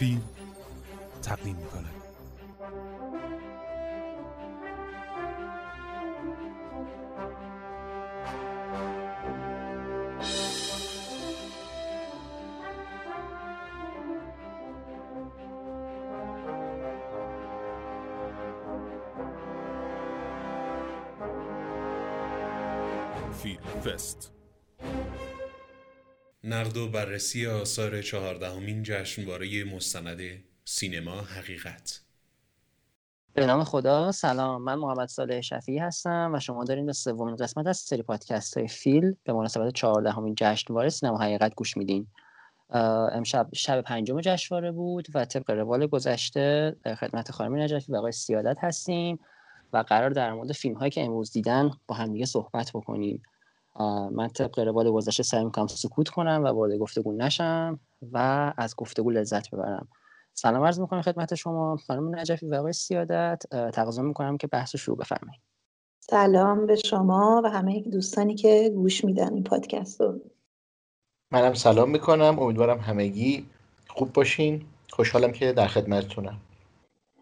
فیلم تقدیم می‌کنه. نقد و بررسی آثار چهاردهمین جشنواره مستند سینما حقیقت. به نام خدا سلام. من محمد صالح شفیعی هستم و شما دارین به سومین قسمت از سری پادکست های فیل به مناسبت چهاردهمین جشنواره سینما حقیقت گوش میدین. امشب شب پنجم جشنواره بود و طبق روال گذشته در خدمت خانم نجفی و آقای سیادت هستیم و قرار در مورد فیلم هایی که امروز دیدن با همدیگه صحبت بکنیم. من طبق روال گذشته سعی می‌کنم سکوت کنم و وارد گفتگو نشم و از گفتگو لذت ببرم. سلام عرض می‌کنم خدمت شما. خانم نجفی و آقای سیادت تقاضا می‌کنم که بحث شروع بفرمایید. سلام به شما و همه دوستانی که گوش میدن این پادکست رو. منم سلام می‌کنم. امیدوارم همگی خوب باشین. خوشحالم که در خدمتتونم.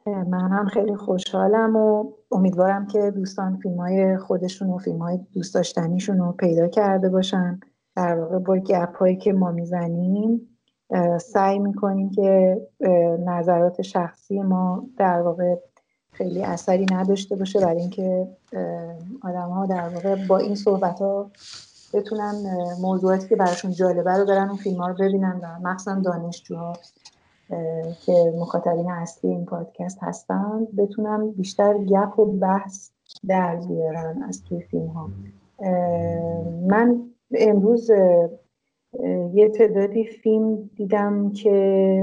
من هم خیلی خوشحالم و امیدوارم که دوستان فیلم های خودشون و فیلم های دوست داشتنیشون رو پیدا کرده باشن. در واقع با گپ هایی که ما می‌زنیم سعی می‌کنیم که نظرات شخصی ما در واقع خیلی اثری نداشته باشه برای اینکه آدم ها در واقع با این صحبت ها بتونن موضوعاتی که براشون جالبه رو برن اون فیلم ها رو ببینن و مخصوصا دانشجوها. که مخاطبین اصلی این پادکست هستن بتونن بیشتر گپ و بحث در بیارن از توی فیلم ها من امروز یه تعدادی فیلم دیدم که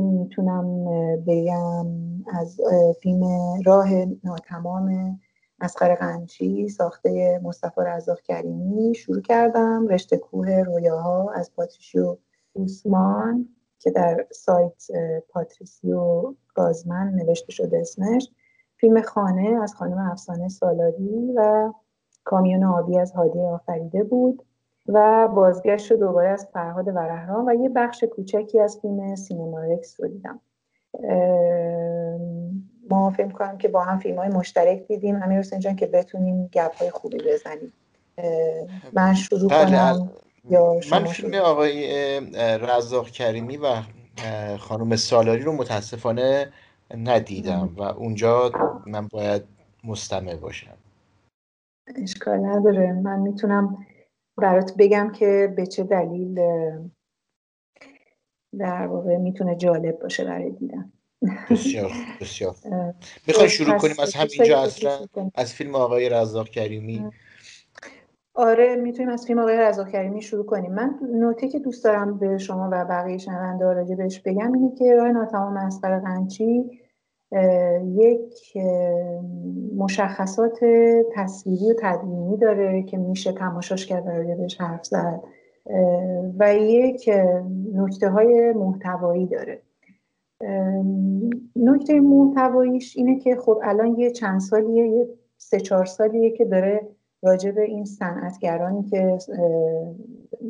می‌تونم بگم از فیلم راه ناتمام اسقر قنچی ساخته مصطفی رزاق کریمی شروع کردم رشته کوه رویاها از پاتریشیو اوسمان که در سایت پاتریسیو گازمن نوشته شده اسمش. فیلم خانه از خانم افسانه سالاری و کامیون آبی از هادی آفریده بود و بازگشت دوباره از فرهاد ورهران و یه بخش کوچکی از فیلم سینما رکس رو دیدم. ما فکر کنم که با هم فیلم های مشترک دیدیم. امیر حسین جان که بتونیم گپ های خوبی بزنیم. من شروع بله، کنم. یا من فیلم آقای رزاق کریمی و خانم سالاری رو متاسفانه ندیدم و اونجا من باید مستمع باشم. اشکال نداره. من می‌تونم برات بگم که به چه دلیل در واقع می‌تونه جالب باشه برای دیدن. بسیار بسیار می‌خوای شروع کنیم از همینجا اصلا؟ از فیلم آقای رزاق کریمی؟ آره می‌تونیم از فیلم آقای رضا کریمی شروع کنیم. من نوته که دوست دارم به شما و بقیه شنونده راجع بهش بگم اینه که راه ناتمام اسقر قنچی یک مشخصات تصویری و تدوینی داره که میشه تماشاش کرد و راجع حرف زد. و یک نکته های محتوایی داره. نکته محتواییش اینه که خب الان یه چند سالیه یه سه چهار سالیه که داره راجع به این صنعتگرانی که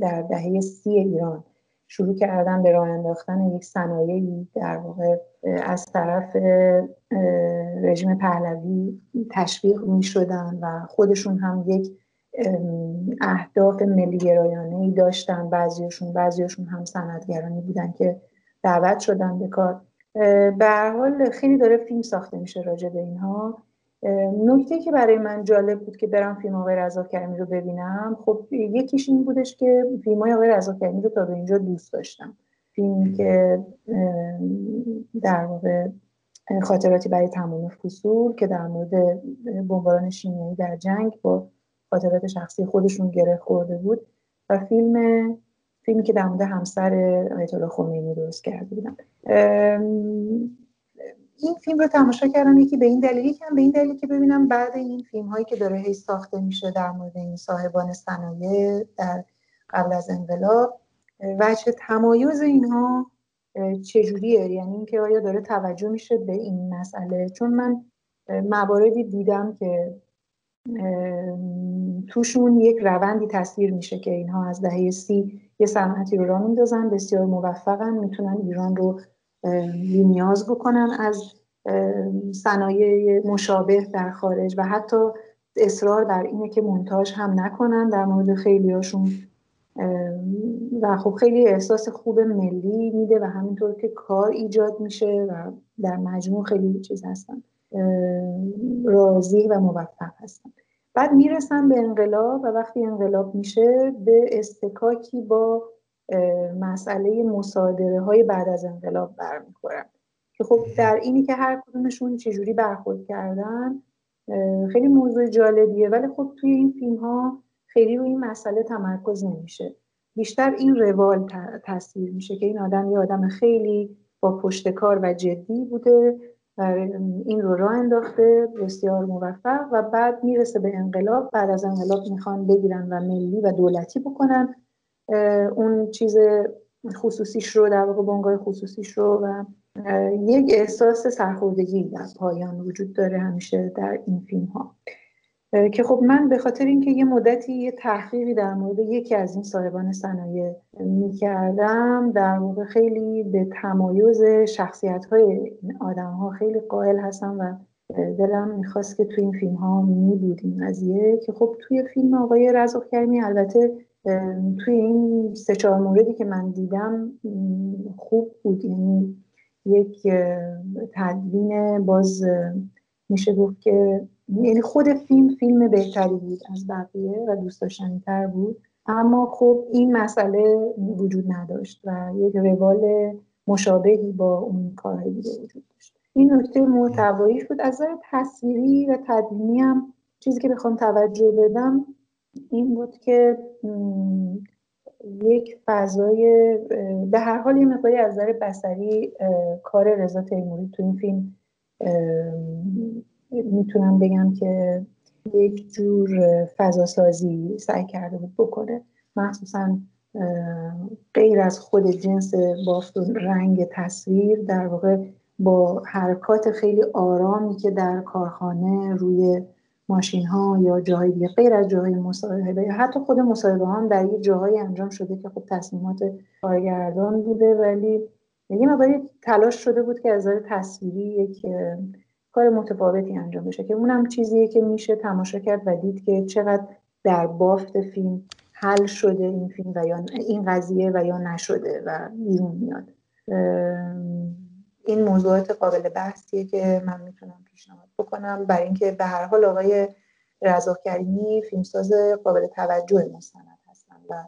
در دهه سی ایران شروع کردن به راه انداختن یک صنایعی در واقع از طرف رژیم پهلوی تشویق می شدن و خودشون هم یک اهداف ملی گرایانه ای داشتن. بعضیشون بعضیشون هم صنعتگرانی بودن که دعوت شدن به کار. به حال خیلی داره فیلم ساخته میشه راجع به اینها. نکته که برای من جالب بود که برم فیلم آقای رضا کریمی رو ببینم خب یکیش این بودش که فیلم های آقای رضا کریمی رو تا به اینجا دوست داشتم. فیلمی که در واقع خاطراتی برای تمام فصول که در مورد بمباران شیمیایی در جنگ با خاطرات شخصی خودشون گره خورده بود و فیلم فیلمی که در مورد همسر آیت الله خمینی درست کرده بودم. این فیلم رو تماشا کردم یکی به این دلیل یکم به این دلیل که ببینم بعد این فیلم هایی که داره هی ساخته میشه در مورد این صاحبان صنایع در قبل از انقلاب وجه تمایز اینها چجوریه؟ یعنی اینکه آیا داره توجه میشه به این مسئله؟ چون من مواردی دیدم که توشون یک روندی تصویر میشه که اینها از دهه سی یه صنعتی رو راه میندازن بسیار موفقن می‌تونن ایران رو نیاز بکنن از صنایع مشابه در خارج و حتی اصرار بر اینه که مونتاژ هم نکنن در مورد خیلی هاشون و خب خیلی احساس خوب ملی میده و همینطور که کار ایجاد میشه و در مجموع خیلی چیز هستن. راضی و موفق هستن. بعد می‌رسن به انقلاب و وقتی انقلاب میشه به استکاکی با مسئله مصادره های بعد از انقلاب برمیخورن. که خب در اینی که هر کدومشون چجوری برخورد کردن خیلی موضوع جالبیه. ولی خب توی این فیلم ها خیلی روی این مسئله تمرکز نمیشه. بیشتر این روال تصویر میشه که این آدم یه آدم خیلی با پشتکار و جدی بوده و این رو راه انداخته بسیار موفق و بعد می‌رسه به انقلاب. بعد از انقلاب می‌خوان بگیرن و ملی و دولتی بکنن. اون چیز خصوصیش رو در واقع بنگاه خصوصیش رو و یک احساس سرخوردگی در پایان وجود داره همیشه در این فیلم ها که خب من به خاطر اینکه یه مدتی یه تحقیقی در مورد یکی از این صاحبان صنایع می‌کردم در واقع خیلی به تمایز شخصیت های این آدم ها خیلی قائل هستم و دلم می‌خواست که توی این فیلم ها می بود قضیه که خب توی فیلم آقای رزاق کریمی البته توی این سه چهار موردی که من دیدم خوب بود. یعنی یک تدوین باز میشه گفت که یعنی خود فیلم فیلم بهتری بود از بقیه و دوست داشتنی تر بود. اما خب این مسئله وجود نداشت و یک روال مشابهی با اون کارهای دیگه وجود داشت. این نکته محتواییش بود. از نظر تصویری و تدوینی هم چیزی که بخوام توجه بدم این بود که یک فضای به هر حال یه مقداری از نظر بسری کار رضا تیموری تو این فیلم می‌تونم بگم که یک جور فضاسازی سعی کرده بود بکنه. مخصوصا غیر از خود جنس بافت و رنگ تصویر در واقع با حرکات خیلی آرامی که در کارخانه روی ماشین ها یا جاهای دیگه غیر از جاهای مصاحبه. یا حتی خود مصاحبه هم در یه جاهایی انجام شده که خب تصمیمات کارگردان بوده ولی یه مقداری تلاش شده بود که از تصویری یک کار متفاوتی انجام بشه که اونم چیزیه که میشه تماشا کرد و دید که چقدر در بافت فیلم حل شده این فیلم و یا این قضیه و یا نشده و بیرون میاد. این موضوعات قابل بحثیه که من می‌تونم پیشنهاد بکنم. برای اینکه به هر حال آقای رضا کریمی فیلمساز قابل توجه مستند هستن و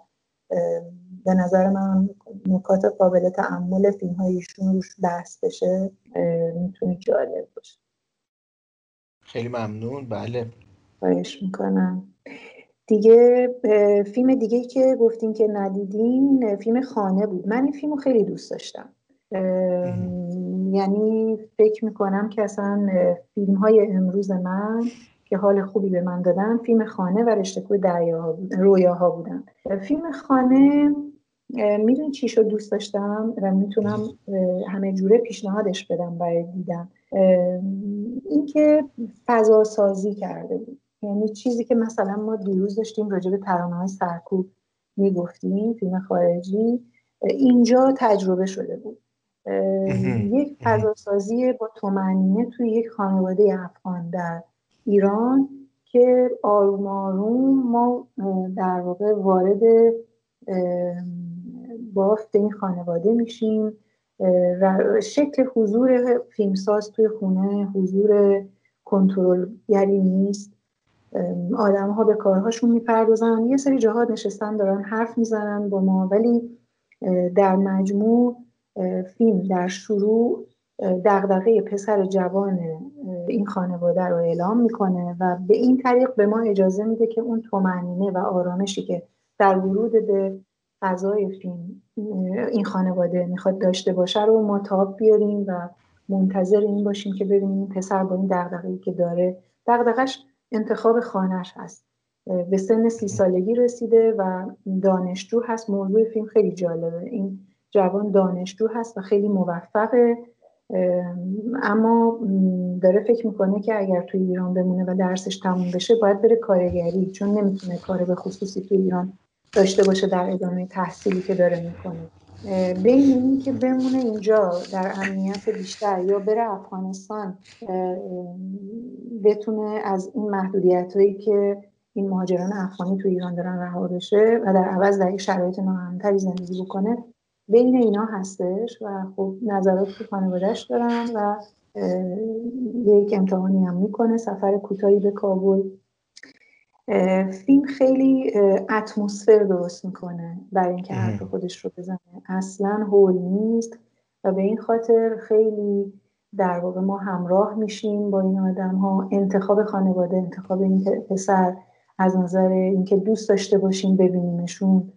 به نظر من نکات قابل تعمل فیلم های ایشون روش بحث بشه می‌تونه جالب باشه. خیلی ممنون. بله. خواهش می‌کنم. دیگه فیلم دیگه که گفتیم که ندیدین فیلم خانه بود. من این فیلم رو خیلی دوست داشتم. یعنی فکر می‌کنم که اصلا فیلم های امروز من که حال خوبی به من دادن فیلم خانه و دریاها بودن رویاها بودن. فیلم خانه می‌دونی چی شد؟ دوست داشتم و می‌تونم همه جوره پیشنهادش بدم برای دیدن. اینکه فضا سازی کرده بود. یعنی چیزی که مثلا ما دیروز داشتیم راجع به ترانه های سرکوب می‌گفتیم فیلم خارجی اینجا تجربه شده بود. یک فضاسازی با تومنینه توی یک خانواده افغان در ایران که آروم آروم ما در واقع وارد بافت این خانواده میشیم. شکل حضور فیلمساز توی خونه حضور کنترلگری نیست. آدم ها به کارهاشون می‌پردازن. یه سری جاها نشستن دارن حرف می‌زنن با ما ولی در مجموع فیلم در شروع دغدغه پسر جوان این خانواده رو اعلام می‌کنه و به این طریق به ما اجازه میده که اون تومنینه و آرامشی که در ورود به فضای فیلم این خانواده می‌خواد داشته باشه رو ما تاب بیاریم و منتظر این باشیم که ببینیم پسر با این دغدغه‌ای که داره. دغدغش انتخاب خانهش هست. به سن سی سالگی رسیده و دانشجو هست. موضوع فیلم خیلی جالبه. این جوان دانشجو هست و خیلی موفقه. اما داره فکر می‌کنه که اگر توی ایران بمونه و درسش تموم بشه باید بره کارگری چون نمی‌تونه کار به خصوصی توی ایران داشته باشه در ادامه تحصیلی که داره می‌کنه. بین اینی که بمونه اینجا در امنیت بیشتر یا بره افغانستان بتونه از این محدودیت هایی که این مهاجران افغانی تو ایران دارن رها بشه و در عوض در یک شرایط ناامنتری زندگی بکنه بین اینا هستش و خب نظرات تو خانوادهش دارن و یک امتحانی هم می‌کنه سفر کوتاهی به کابل. فیلم خیلی اتمسفر درست می‌کنه برای اینکه حرف خودش رو بزنه. اصلا هول نیست و به این خاطر خیلی در واقع ما همراه میشیم با این آدم ها انتخاب خانواده انتخاب این پسر از نظر اینکه دوست داشته باشیم ببینیمشون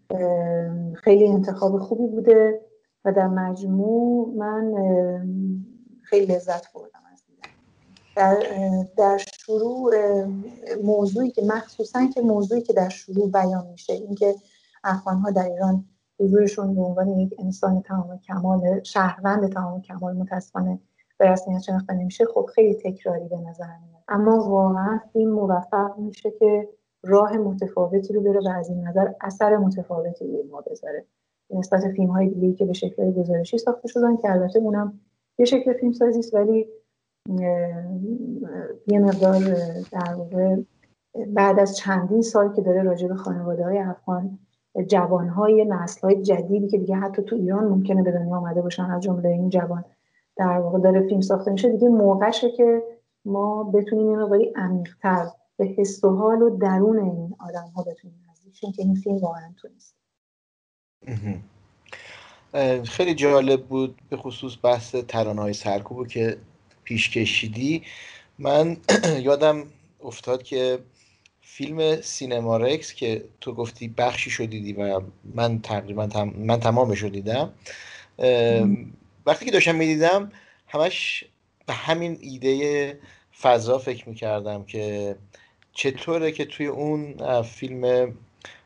خیلی انتخاب خوبی بوده و در مجموع من خیلی لذت بردم از در, در شروع موضوعی که مخصوصا که موضوعی که در شروع بیان میشه اینکه افغان ها در ایران حضورشون به عنوان یک انسان تمام کمال شهروند تمام کمال متاسفانه به رسمیت شناخته نمیشه خب خیلی تکراری به نظر میاد. اما واقعا فیلم موفق میشه که راه متفاوتی رو بره و از این نظر اثر متفاوتی روی ما بذاره. نسبت فیلم های دیگه که به شکل گزارشی ساخته شدن که البته اونم یه شکل فیلم سازی است ولی یه مقدار در واقع بعد از چندین سال که داره راجع به خانواده های افغان جوان های نسل های جدیدی که دیگه حتی تو ایران ممکنه به دنیا آمده باشن از جمله این جوان در واقع داره فیلم ساخته میشه. دیگه موقعشه که ما بتونیم یه مقداری عمیق‌تر به حس و حال و درون این آدم ها بتونیم نزدیک که این فیلم واقعا تونست خیلی جالب بود به خصوص بحث ترانه های سرکوب که پیش کشیدی. من یادم افتاد که فیلم سینما رکس که تو گفتی بخشی شو دیدی و من تقریبا تم... من تمامش رو دیدم وقتی که داشتم می‌دیدم همش به همین ایده فضا فکر می‌کردم که چطوره که توی اون فیلم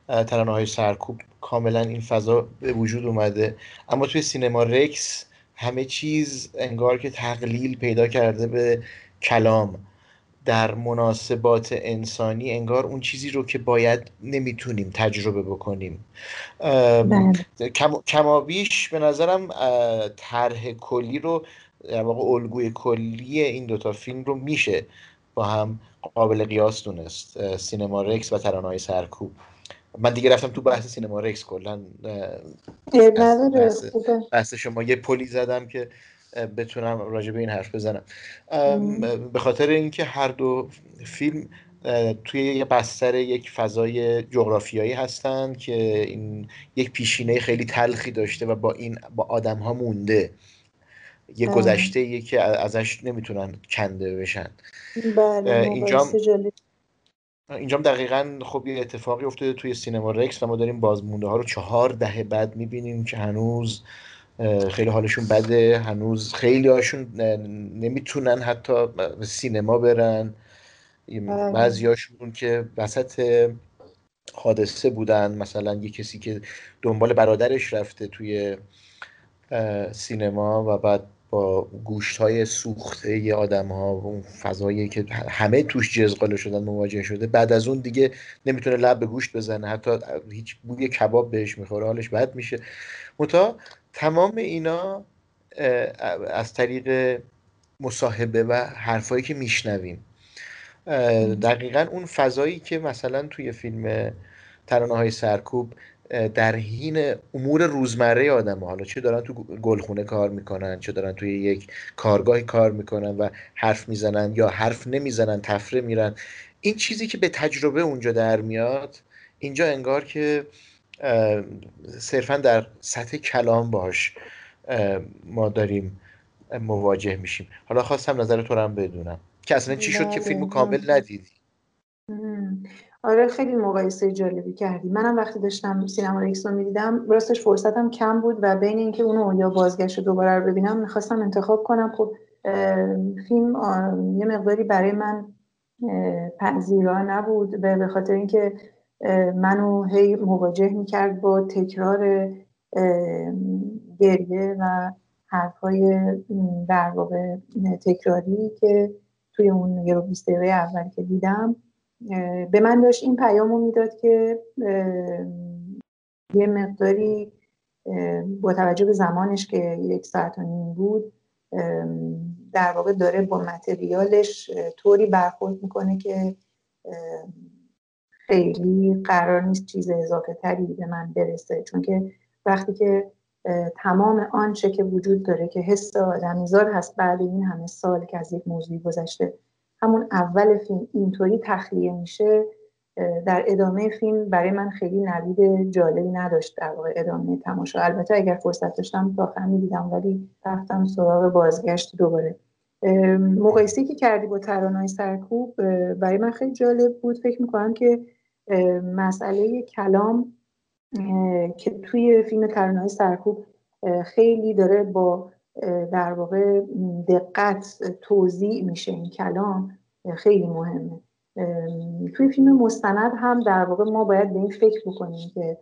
ترانه های سرکوب کاملا این فضا به وجود اومده. اما توی سینما رکس همه چیز انگار که تقلیل پیدا کرده به کلام. در مناسبات انسانی انگار اون چیزی رو که باید نمی‌تونیم تجربه بکنیم. بله. کمابیش به نظرم طرح کلی رو در واقع الگوی کلی این دوتا فیلم رو میشه با هم قابل قیاس دونست سینما رکس و ترانه‌های سرکوب. من دیگه رفتم تو بحث سینما رکس کلا بحث, بحث شما یه پلی زدم که بتونم راجع به این حرف بزنم. به خاطر اینکه هر دو فیلم توی یه بستر یک فضای جغرافیایی هستن که این یک پیشینه خیلی تلخی داشته و با این با آدم ها مونده. یه گذشته که ازش نمی‌تونن کنده بشن. بله اینجا اینجا دقیقا خب یه اتفاقی افتاده توی سینما رکس و ما داریم بازمونده ها رو چهار دهه بعد می‌بینیم که هنوز خیلی حالشون بده هنوز خیلی هاشون نمی‌تونن حتی سینما برن. بله. بعضی هاشون که وسط حادثه بودن مثلا یه کسی که دنبال برادرش رفته توی سینما و بعد با گوشت های سوخته ی آدم ها و اون فضایی که همه توش جزقاله شدن مواجه شده بعد از اون دیگه نمی‌تونه لب به گوشت بزنه حتی هیچ بوی کباب بهش می‌خوره حالش بد میشه. متا تمام اینا از طریق مصاحبه و حرفایی که میشنویم. دقیقا اون فضایی که مثلا توی فیلم ترانه های سرکوب در حین امور روزمره آدم حالا چه دارن تو گلخونه کار می‌کنن چه دارن توی یک کارگاهی کار می‌کنن و حرف می‌زنن یا حرف نمی‌زنن تفره میرن. این چیزی که به تجربه اونجا در میاد اینجا انگار که صرفا در سطح کلام باش ما داریم مواجه میشیم. حالا خواستم نظر تو هم بدونم. که اصلا چی شد که فیلمو کامل ندیدی؟ آره خیلی مقایسه جالبی کردی. منم وقتی داشتم سینما ریکس رو می‌دیدم راستش فرصتم کم بود و بین اینکه اونو یا بازگشت دوباره رو ببینم می‌خواستم انتخاب کنم. خب فیلم یه مقداری برای من پذیرا نبود به خاطر اینکه منو هی مواجه می‌کرد با تکرار گریه و حرفای در واقع تکراری که توی اون یه رو دقیقه اول که دیدم. به من داشت این پیام رو می‌داد که یه مقداری با توجه به زمانش که یک ساعت و نیم بود در واقع داره با متریالش طوری برخورد می‌کنه که خیلی قرار نیست چیز اضافه تری به من برسه. چون که وقتی که تمام آنچه که وجود داره که حس آدمیزاد هست بعد این همه سال که از یک موضوعی گذشته همون اول فیلم اینطوری تخلیه میشه در ادامه فیلم برای من خیلی نوید جالبی نداشت در واقع ادامه تماشا. البته اگر فرصت داشتم تا خمی دیدم ولی رفتم سراغ بازگشت دوباره. مقایسی که کردی با ترانای سرکوب برای من خیلی جالب بود. فکر می‌کنم که مسئله کلام که توی فیلم ترانای سرکوب خیلی داره با در واقع دقت توضیح میشه این کلام. خیلی مهمه. توی فیلم مستند هم در واقع ما باید به این فکر بکنیم که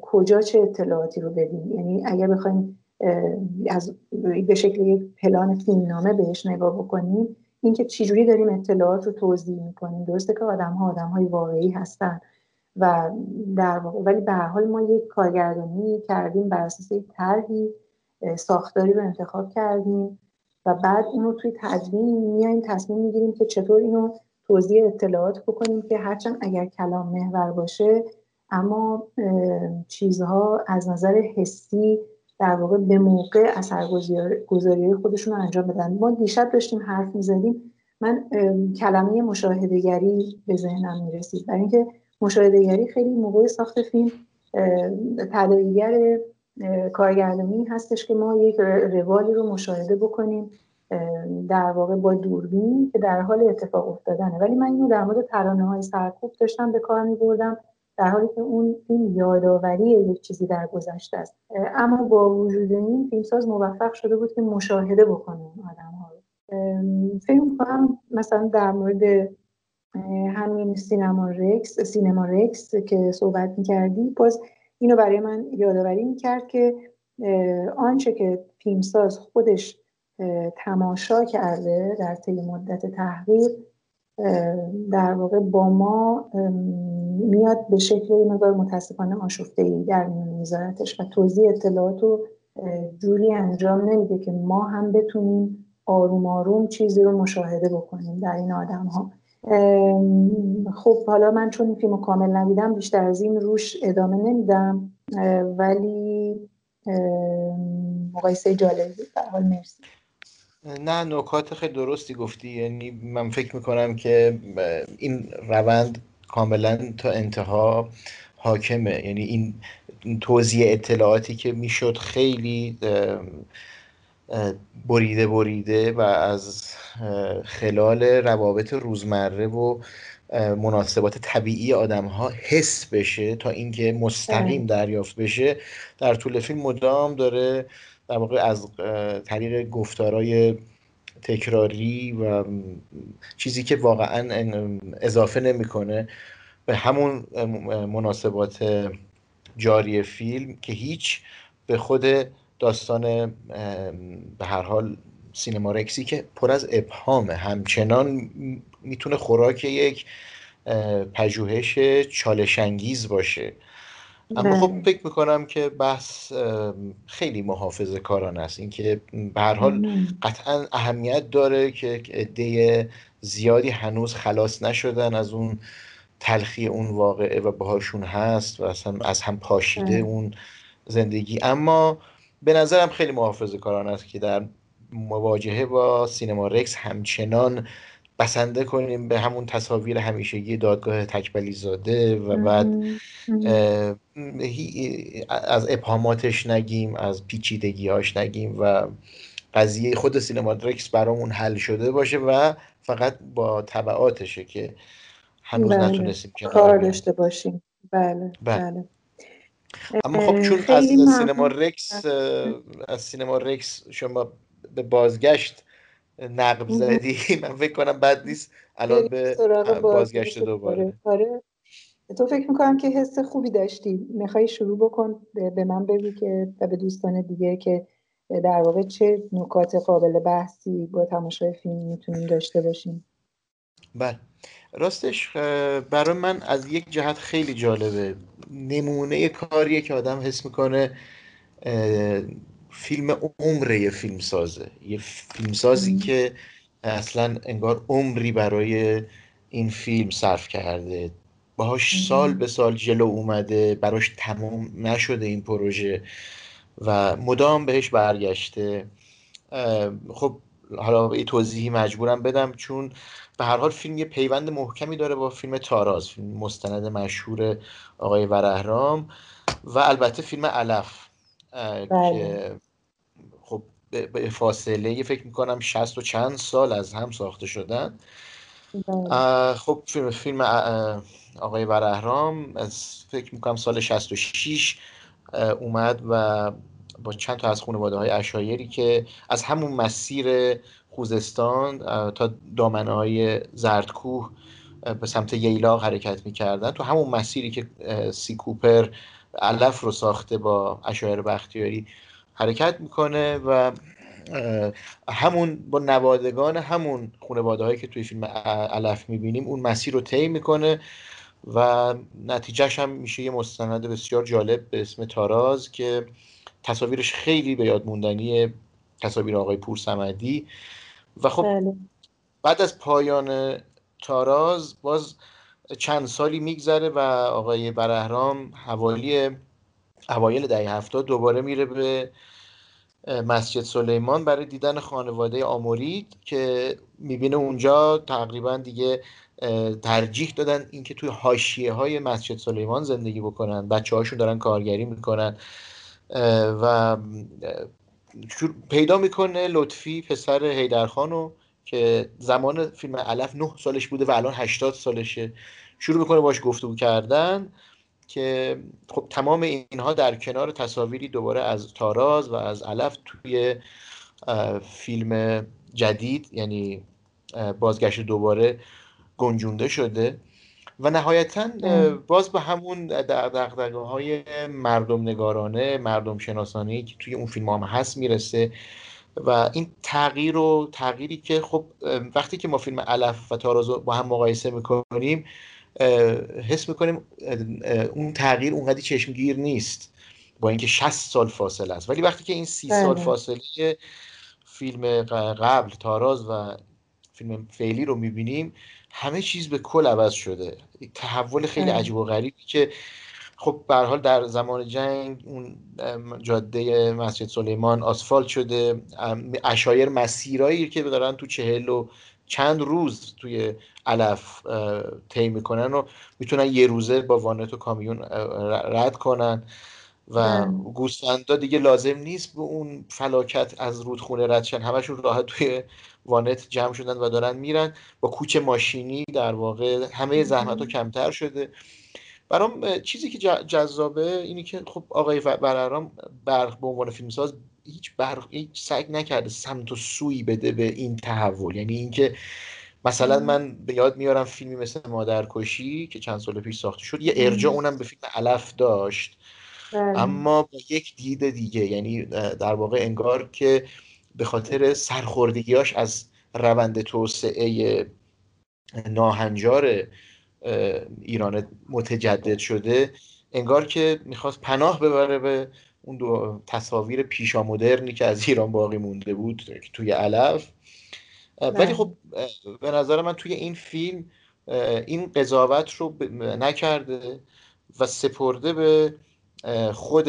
کجا چه اطلاعاتی رو بدیم. یعنی اگر بخوایم از به شکل یک پلان فیلمنامه بهش نگاه بکنیم اینکه چجوری داریم اطلاعات رو توضیح می‌کنیم. درسته که آدم ها آدم های واقعی هستن و در واقع ولی به حال ما یک کارگردانی کردیم بر اساس یک طرحی ساختاری رو انتخاب کردیم و بعد اون رو توی تدوین میایم تصمیم می‌گیریم که چطور اینو توضیح اطلاعات بکنیم که هرچند اگر کلام محور باشه اما چیزها از نظر حسی در واقع به موقع اثرگذاری خودشون رو انجام بدن. ما دیشب داشتیم حرف می‌زدیم. من کلمه مشاهدهگری به ذهنم می‌رسید. برای اینکه مشاهدهگری خیلی موقع ساخت فیلم تداعیگر کارگردانی هستش که ما یک روالی رو مشاهده بکنیم در واقع با دوربین که در حال اتفاق افتادنه. ولی من اینو در مورد ترانه های سرکوب داشتم به کار می بردم در حالی که اون این یادآوری یک چیزی در گذشته است. اما با وجود این فیلمساز موفق شده بود که مشاهده بکنه این آدم ها رو فیلم کنم مثلا در مورد همین سینما رکس سینما رکس که صحبت می‌کردی باز اینو برای من یادآوری می‌کرد که آنچه که فیلمساز خودش تماشا کرده در طی مدت تحقیق در واقع با ما میاد به شکل مقدار متاسفانه آشفته ای در میذارتش و توضیح اطلاعات رو جوری انجام نمیده که ما هم بتونیم آروم آروم چیزی رو مشاهده بکنیم در این آدم ها خب حالا من چون این فیلم کامل ندیدم بیشتر از این روش ادامه نمیدم. ولی مقایسه جالبی در حال مرسی. نه نکات خیلی درستی گفتی. یعنی من فکر می‌کنم که این روند کاملا تا انتها حاکمه. یعنی این توضیح اطلاعاتی که می‌شد خیلی بریده بریده و از خلال روابط روزمره و مناسبات طبیعی آدم ها حس بشه تا اینکه مستقیم دریافت بشه در طول فیلم مدام داره در واقع از طریق گفتارای تکراری و چیزی که واقعا اضافه نمی‌کنه به همون مناسبات جاری فیلم که هیچ به خود داستان به هر حال سینما رکسی که پر از ابهامه. همچنان می‌تونه خوراک یک پژوهش چالشانگیز باشه. اما خب بله. فکر می‌کنم که بحث خیلی محافظه کاران است. اینکه به هر حال قطعا اهمیت داره که عده زیادی هنوز خلاص نشدن از اون تلخی اون واقعه و باهاشون هست و اصلا از هم پاشیده بله. اون زندگی. اما به نظرم خیلی محافظه کاران است که در مواجهه با سینما رکس همچنان بسنده کنیم به همون تصاویر همیشگی دادگاه تکبلی زاده و بعد از ابهاماتش نگیم از پیچیدگیهاش نگیم و قضیه خود سینما رکس برامون حل شده باشه و فقط با طبعاتشه که هنوز بله. نتونستیم کار داشته باشیم. بله. بله, بله. اما خب چون از سینما رکس از سینما رکس شما به بازگشت نقب زدی من فکر کنم بد نیست. الان به بازگشت دوباره. آره. تو فکر می‌کنم که حس خوبی داشتی. می‌خوای شروع بکن به من بگو که و به دوستان دیگه که در واقع چه نکات قابل بحثی با تماشای فیلم می‌تونیم داشته باشیم. بله. راستش برای من از یک جهت خیلی جالبه. نمونه کاریه که آدم حس می‌کنه فیلم عمر یه فیلم سازه یه فیلم سازی که اصلا انگار عمری برای این فیلم صرف کرده. باهاش سال به سال جلو اومده براش تمام نشده این پروژه و مدام بهش برگشته. خب حالا یه توضیحی مجبورم بدم چون به هر حال فیلم یه پیوند محکمی داره با فیلم تاراز فیلم مستند مشهور آقای ورهرام و البته فیلم علف که بله. خب به فاصله یه فکر می‌کنم شست و چند سال از هم ساخته شدن بله. خب فیلم, فیلم آقای ورهرام از فکر می‌کنم سال 66 اومد و با چند تا از خانواده های اشایری که از همون مسیر خوزستان تا دامنه های زردکوه به سمت ییلاق حرکت می‌کردن. تو همون مسیری که سی کوپر علف رو ساخته با اشایر بختیاری حرکت می‌کنه و همون با نوادگان همون خانواده هایی که توی فیلم علف می‌بینیم اون مسیر رو طی می‌کنه و نتیجهش هم میشه یه مستند بسیار جالب به اسم تاراز که تصاویرش خیلی به یاد موندنی تصاویر آقای پور سمدی و خب بله. بعد از پایان تاراز باز چند سالی میگذره و آقای برهرام حوالی اوایل دهه هفتاد دوباره میره به مسجد سلیمان برای دیدن خانواده آمورید که می‌بینه اونجا تقریبا دیگه ترجیح دادن اینکه توی حاشیه های مسجد سلیمان زندگی بکنن بچه هاشون دارن کارگری می‌کنن و پیدا می‌کنه لطفی پسر هیدرخانو که زمان فیلم علف نه سالش بوده و الان هشتاد سالشه. شروع می‌کنه باش گفتگو کردن که خب تمام اینها در کنار تصاویری دوباره از تاراز و از علف توی فیلم جدید یعنی بازگشت دوباره گنجونده شده. و نهایتا باز به همون دقدقه های مردم نگارانه مردم شناسانی که توی اون فیلم هم هست می‌رسه و این تغییر و تغییری که خب وقتی که ما فیلم علف و تاراز با هم مقایسه می‌کنیم حس می‌کنیم اون تغییر اونقدی چشمگیر نیست با اینکه 60 سال فاصله است ولی وقتی که این سی سال بله. فاصله فیلم قبل تاراز و فیلم فعلی رو می‌بینیم همه چیز به کل عوض شده. تحول خیلی عجیب و غریبی که خب به حال در زمان جنگ اون جاده مسجد سلیمان آسفالت شده. اشایر مسیرایی که دارن تو چهل و چند روز توی علف طی می‌کنن و می‌تونن یه روزه با وانت و کامیون رد کنن. و گوسفندا دیگه لازم نیست به اون فلاکت از رودخونه رد شن. همشون راحت توی وانت جمع شدن و دارن میرن. با کوچ ماشینی در واقع همه زحمت ها کمتر شده. برام چیزی که جذابه اینی که خب آقای برارام برق به عنوان فیلمساز هیچ برق هیچ سعی نکرده سمت و سوی بده به این تحول. یعنی اینکه مثلا من به یاد میارم فیلمی مثل مادرکشی که چند سال پیش ساخته شد یه ارجاع اونم به فیلم علف داشت. بله. اما با یک دید دیگه یعنی در واقع انگار که به خاطر سرخوردگیاش از روند توسعه ناهنجار ایران متجدد شده انگار که می‌خواست پناه ببره به اون دو تصاویر پیشا مدرنی که از ایران باقی مونده بود توی علف ولی بله. خب به نظر من توی این فیلم این قضاوت رو نکرده و سپرده به خود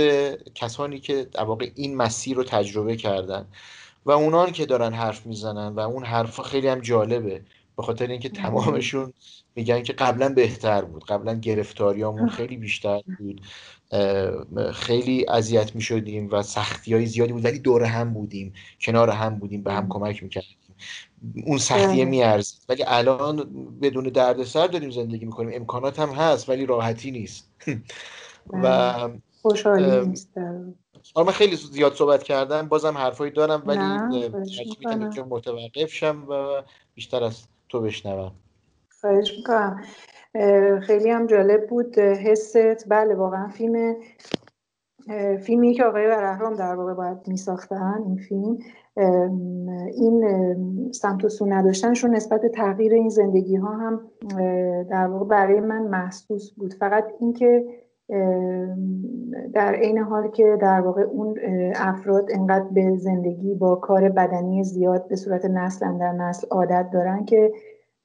کسانی که در واقع این مسیر رو تجربه کردن و اونان که دارن حرف می‌زنن و اون حرفا خیلی هم جالبه. به خاطر اینکه تمامشون میگن که قبلا بهتر بود قبلا گرفتاریامون خیلی بیشتر بود. خیلی اذیت می‌شدیم و سختی های زیادی بود ولی دور هم بودیم کنار هم بودیم به هم کمک می‌کردیم. اون سختیه میارزید. ولی الان بدون دردسر داریم زندگی می‌کنیم. امکانات هم هست ولی راحتی نیست. و خوشحالی نیست آره من خیلی زیاد صحبت کردم بازم حرفایی دارم ولی که متوقف شم و بیشتر از تو بشنوم. خواهش می‌کنم. خیلی هم جالب بود حست. بله واقعا فیلم فیلمی که آقای ورهرام در واقع باید میساختن این فیلم این سمت و سو نداشتنشون نسبت تغییر این زندگی ها هم در واقع برای من محسوس بود. فقط اینکه در عین حال که در واقع اون افراد انقدر به زندگی با کار بدنی زیاد به صورت نسل در نسل عادت دارن که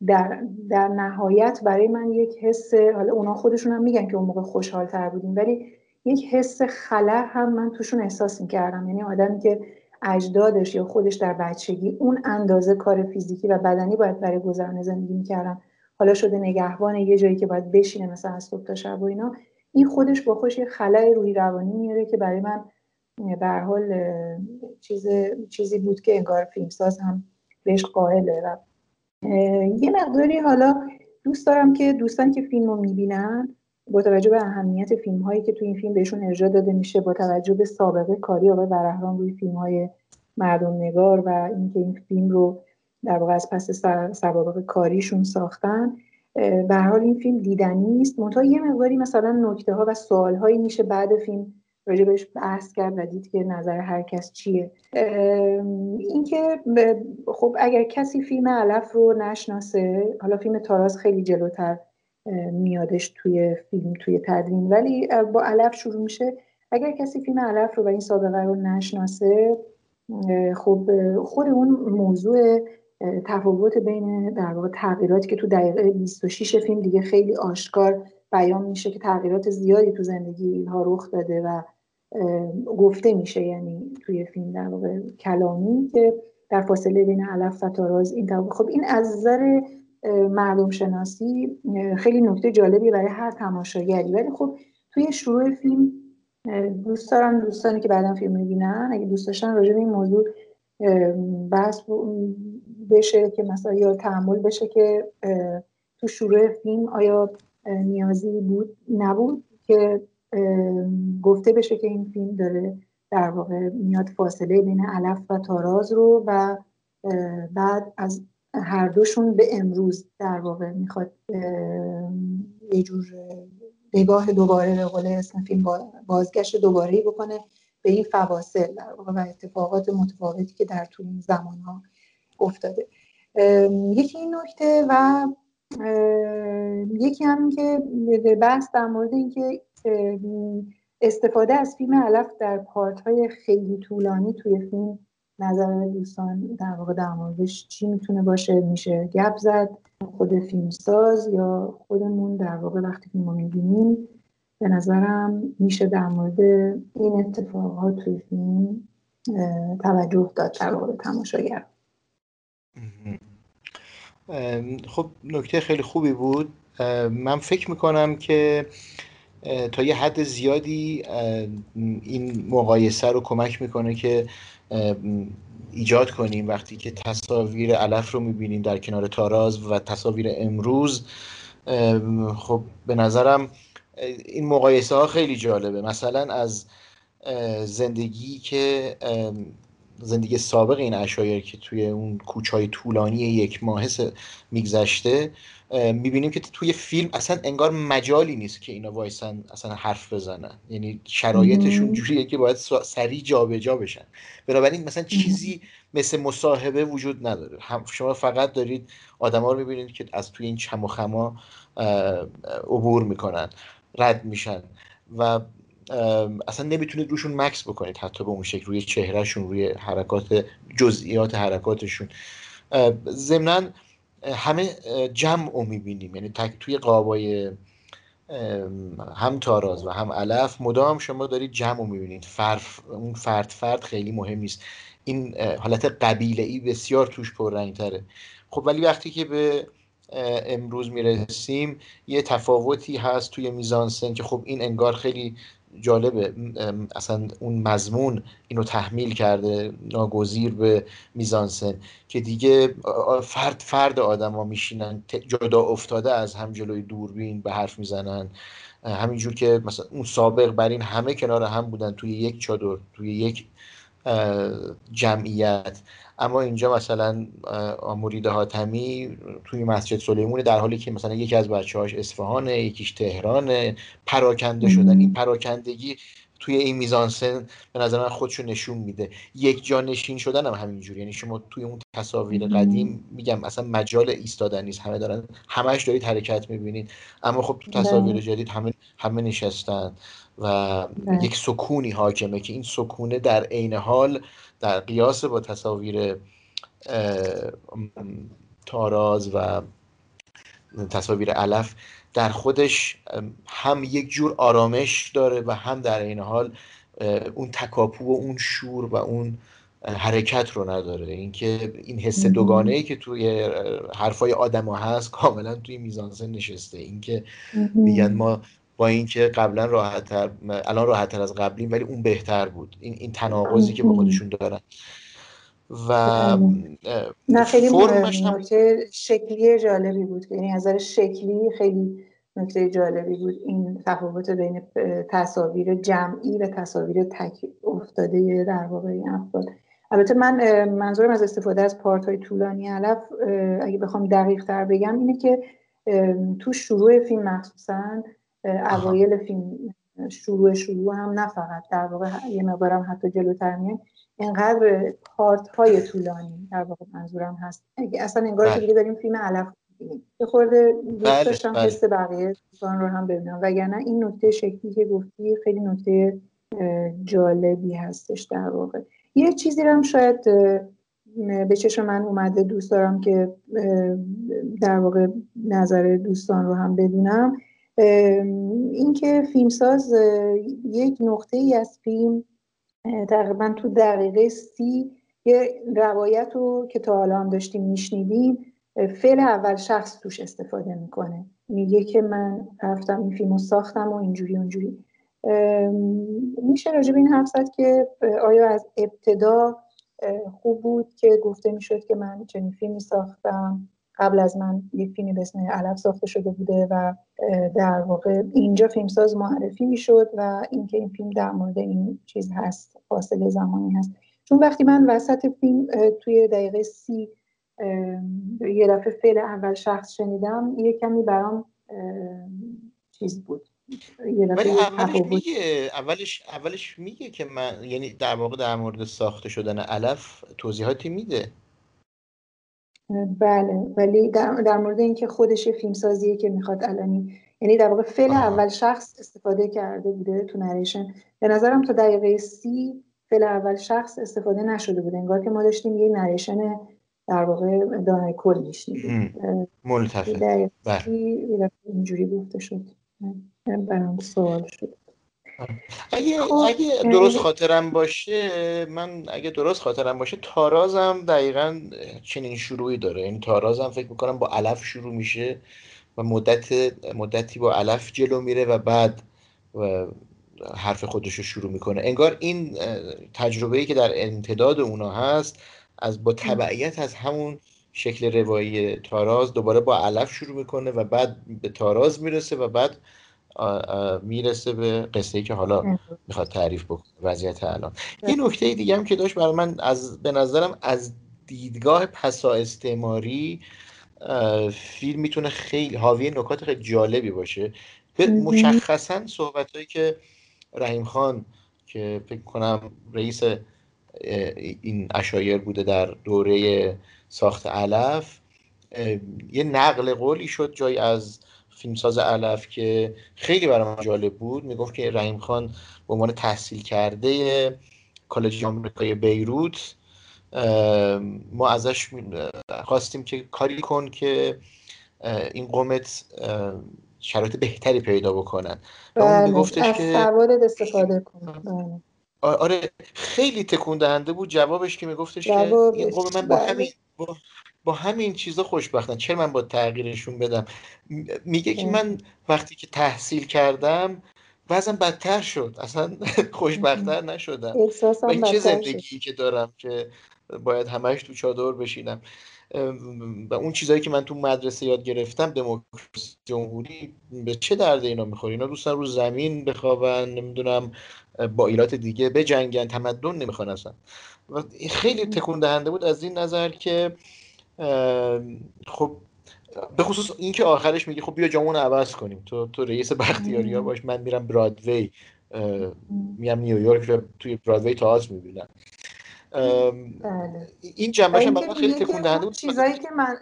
در, در نهایت برای من یک حس حالا اونا خودشون هم میگن که اون موقع خوشحال تر بودیم ولی یک حس خلا هم من توشون احساس می‌کردم. یعنی آدمی که اجدادش یا خودش در بچگی اون اندازه کار فیزیکی و بدنی باید برای گذران زندگی می‌کردن. حالا شده نگهبان یه جایی که باید بشینه مثلا از صبح تا شب و اینا. این خودش با خوش یه خلای روحی روانی میاره که برای من به حال چیز چیزی بود که انگار فیلمساز هم بهش قائله و یه مقداری حالا دوست دارم که دوستان که فیلم رو می‌بینن با توجه به اهمیت فیلم هایی که تو این فیلم بهشون ارجاع داده میشه با توجه به سابقه کاری آقای برهران روی فیلم های مردم نگار و اینکه این فیلم رو در واقع از پس سوابق کاریشون ساختن. به حال این فیلم دیدنی است منتها یه مقداری مثلا نکته ها و سوال هایی میشه بعد فیلم بهش بحث کرد و دید که نظر هر کس چیه. اینکه خب اگر کسی فیلم علف رو نشناسه حالا فیلم تاراز خیلی جلوتر میادش توی فیلم توی تدوین. ولی با علف شروع میشه. اگر کسی فیلم علف رو و این سابقه رو نشناسه خب خود اون موضوع تفاوت بین در واقع تغییراتی که تو دقیقه 26 فیلم دیگه خیلی آشکار بیان میشه که تغییرات زیادی تو زندگی ها رخ داده و گفته میشه یعنی توی فیلم در واقع کلامی که در فاصله بین علف و تاراز این خب این از نظر مردم شناسی خیلی نکته جالبی برای هر تماشاگری. ولی خب توی شروع فیلم دوست دارم دوستانی که بعدا فیلم می‌بینن اگه دوست داشتن راجع به این موضوع بحث بشه که مثلا یا تحمل بشه که تو شروع فیلم آیا نیازی بود نبود که گفته بشه که این فیلم داره در واقع میاد فاصله بین علف و تاراز رو و بعد از هر دوشون به امروز در واقع می‌خواد یه جور نگاه دوباره به قول اسم فیلم بازگشت دوباره بکنه به این فواصل در واقع و اتفاقات متفاوتی که در طول این زمان ها افتاده. یکی این نکته و یکی هم که بحث در مورد اینکه استفاده از فیلم علف در پارت های خیلی طولانی توی فیلم نظر دوستان در واقع در موردش چی می‌تونه باشه میشه گپ زد خود فیلمساز یا خودمون در واقع وقتی فیلم رو می‌بینیم به نظرم میشه در مورد این اتفاقات توی فیلم توجه داد در واقع تماشاگر. خب نکته خیلی خوبی بود. من فکر می‌کنم که تا یه حد زیادی این مقایسه رو کمک می‌کنه که ایجاد کنیم. وقتی که تصاویر علف رو می‌بینیم در کنار تاراز و تصاویر امروز خب به نظرم این مقایسه ها خیلی جالبه. مثلا از زندگی که زندگی سابق این اشایر که توی اون کوچهای طولانی یک ماه میگذشته می‌بینیم که توی فیلم اصلا انگار مجالی نیست که اینا وایسن اصلا حرف بزنن. یعنی شرایطشون جوریه که باید سریع جابجا بشن. بنابراین مثلا چیزی مثل مصاحبه وجود نداره. شما فقط دارید آدما رو می‌بینید که از توی این چم و خما عبور می‌کنن رد میشن. و اصلا نمی‌تونید روشون مکس بکنید حتی به اون شکل روی چهرهشون روی حرکات جزئیات حرکاتشون. ضمنا همه جمع رو می‌بینیم. یعنی توی قابای هم تاراز و هم علف مدام شما دارید جمع رو می‌بینید. فرد اون فرد فرد خیلی مهم نیست. این حالت قبیله ای بسیار توش تره خب ولی وقتی که به امروز می‌رسیم یه تفاوتی هست توی میزانسن که خب این انگار خیلی جالبه. اصلا اون مضمون اینو تحمیل کرده ناگزیر به میزانسن که دیگه فرد فرد آدما میشینن جدا افتاده از هم جلوی دوربین به حرف می‌زنن. همینجور که مثلا اون سابق بر این همه کنار هم بودن توی یک چادر توی یک جمعیت. اما اینجا مثلا مرید حاتمی توی مسجد سلیمون در حالی که مثلا یکی از بچه هاش اصفهانه یکیش تهرانه پراکنده شدن. این پراکندگی توی این میزانسن به نظر من خودشو نشون میده. یک جا نشین شدن هم همینجوری. یعنی شما توی اون تصاویر قدیم میگم اصلا مجال ایستادن نیست. همه دارن همش دارید حرکت می‌بینید. اما خب تو تصاویر بله. جدید همه همه نشستن و بله. یک سکونی حاکمه که این سکونه در عین حال در قیاس با تصاویر تاراز و تصاویر علف در خودش هم یک جور آرامش داره و هم در این حال اون تکاپو و اون شور و اون حرکت رو نداره. اینکه این حس دوگانه ای که توی حرفای آدما هست کاملا توی میزانسن نشسته. اینکه میگن ما با اینکه قبلا راحتتر الان راحتتر از قبلیم ولی اون بهتر بود. این این تناقضی که با خودشون دارن. و نه خیلی شکلی جالبی بود یعنی از شکلی خیلی نکته جالبی بود این تفاوت بین تصاویر جمعی و تصاویر تک افتاده در واقع این افراد. البته من منظورم از استفاده از پارت های طولانی علف اگه بخوام دقیق تر بگم اینه که تو شروع فیلم مخصوصا اوایل فیلم شروع شروع هم نه فقط. در واقع یه مقدارم حتی جلوتر میاد اینقدر پارت های طولانی در واقع منظورم هست. اصلا انگار که بله. دیگه داریم فیلم علف یه خورده دوست بله، داشتم بله. حس بقیه دوستان رو هم ببینم. وگرنه این نکته شکلی که گفتی خیلی نکته جالبی هستش در واقع. یه چیزی رو هم شاید به چشم من اومده دوست دارم که در واقع نظر دوستان رو هم بدونم. اینکه فیلمساز یک نقطه ای از فیلم تقریبا تو دقیقه سی یه روایت رو که تا حالا هم داشتیم میشنیدیم فعل اول شخص توش استفاده می‌کنه. میگه که من رفتم این فیلم رو ساختم و اینجوری اونجوری. میشه راجع به این حرف زد که آیا از ابتدا خوب بود که گفته می‌شد که من چنین فیلمی ساختم؟ قبل از من یک فیلمی به اسم علف ساخته شده بوده و در واقع اینجا فیلمساز معرفی می‌شد و اینکه این فیلم در مورد این چیز هست فاصله زمانی هست. چون وقتی من وسط فیلم توی دقیقه سی یه دفعه فعل اول شخص شنیدم یه کمی برام چیز بود. ولی اولش میگه اولش اولش میگه که من یعنی در واقع در مورد ساخته شدن علف توضیحاتی میده. بله ولی در, در مورد اینکه خودش فیلم سازیه که می‌خواد الانی یعنی در واقع فعل اول شخص استفاده کرده بوده تو نریشن. به نظرم تا دقیقه سی فعل اول شخص استفاده نشده بوده انگار که ما داشتیم یه نریشن در واقع دانای کل میشنیدیم. ملتفه بله. اینجوری گفته شد. برام سوال شد. اگه, خب، اگه درست خاطرم باشه من اگه درست خاطرم باشه تارازم دقیقا چنین شروعی داره. این تارازم فکر می‌کنم با علف شروع میشه و مدت مدتی با علف جلو میره و بعد و حرف خودش رو شروع می‌کنه. انگار این تجربه ای که در امتداد اونا هست از با تبعیت از همون شکل روایی تاراز دوباره با علف شروع می‌کنه و بعد به تاراز می‌رسه و بعد می‌رسه به قصه ای که حالا می‌خواد تعریف بکنه وضعیت الان. یه نکته دیگه هم که داشت برای من از به نظرم از دیدگاه پسا استعماری فیلم می‌تونه خیلی حاوی نکات خیلی جالبی باشه. به مشخصا صحبت هایی که رحیم خان که فکر کنم رئیس این اشایر بوده در دوره ساخت علف یه نقل قولی شد جای از فیلمساز علف که خیلی برای جالب بود می‌گفت که رحیم خان به عنوان تحصیل کرده کالج آمریکای بیروت ما ازش خواستیم که کاری کن که این قومت شرایط بهتری پیدا بکنن و اون بله، میگفتش که استفاده کن بله. آره خیلی تکون دهنده بود جوابش که میگفتش که این قوم من با بله. همین با, با همین چیزا خوشبختن. چرا من با تغییرشون بدم؟ میگه که من وقتی که تحصیل کردم وزن بدتر شد. اصلا خوشبختتر نشدم. و این چه زندگی که دارم که باید همش تو چادر بشینم؟ و اون چیزهایی که من تو مدرسه یاد گرفتم دموکراسی جمهوری به چه درد اینا می‌خوره؟ اینا دوستان رو زمین بخوابن نمی‌دونم با ایلات دیگه بجنگن تمدن نمی‌خوان اصلا. و خیلی تکون دهنده بود از این نظر که خب به خصوص اینکه آخرش میگه خب بیا جامون عوض کنیم. تو تو رئیس بختیاری ها باش من میرم برادوی میام نیویورک و توی برادوی تئاتر می‌بینم. بله. این جنبش هم خیلی تکون دهنده بود چیزایی که من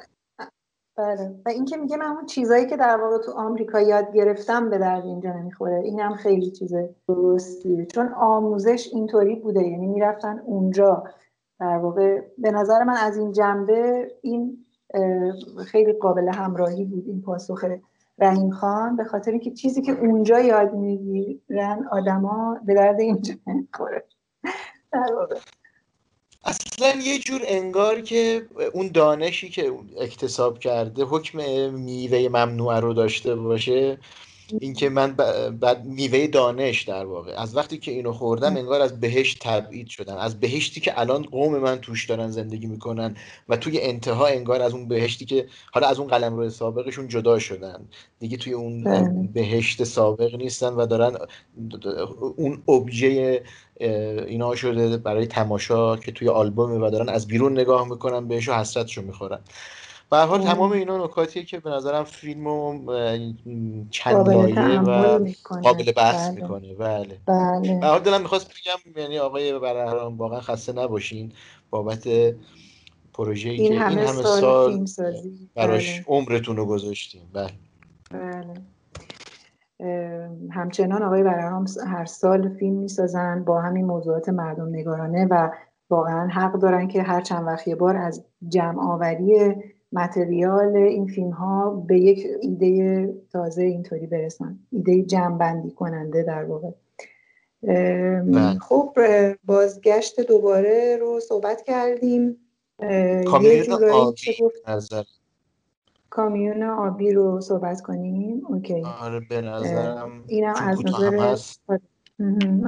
بله. و اینکه میگه من اون چیزایی که در واقع تو آمریکا یاد گرفتم به درد اینجا نمی‌خوره. این هم خیلی چیز درستیه. چون آموزش اینطوری بوده یعنی می‌رفتن اونجا. در واقع به نظر من از این جنبه این خیلی قابل همراهی بود این پاسخ رحیم خان به خاطر اینکه چیزی که اونجا یاد می‌گیرن آدما به درد اینجا نمی‌خوره. در واقع. اصلا یه جور انگار که اون دانشی که اکتساب کرده حکم میوه ممنوعه رو داشته باشه اینکه من بعد میوه دانش در واقع. از وقتی که اینو خوردم انگار از بهشت تبعید شدم. از بهشتی که الان قوم من توش دارن زندگی می‌کنن و توی انتها انگار از اون بهشتی که حالا از اون قلم روی سابقشون جدا شدن. دیگه توی اون. بهشت سابق نیستن و دارن اون ابژه اینا شده برای تماشا که توی آلبوم و دارن از بیرون نگاه می‌کنن بهش و حسرتشو می‌خورن. به حال تمام اینا نکاتیه که به نظرم فیلمو چند لایه و قابل بحث بله. می‌کنه. بله. بله. به حال دلم می‌خواست بگم یعنی آقای برهران واقعا خسته نباشین. بابت پروژه این که این همه سال, براش بله. عمرتون رو گذاشتیم. بله. بله. همچنان آقای برهام هر سال فیلم می‌سازن با همین موضوعات مردم نگارانه و واقعا حق دارن که هر چند وقت یه بار از جمع آوری متریال این فیلم ها به یک ایده تازه اینطوری برسن. ایده جمع کننده در واقع. بله. خب بازگشت دوباره رو صحبت کردیم. یه آبی کامیون آبی رو صحبت کنیم. اوکی. آره به نظرم اینم از نظر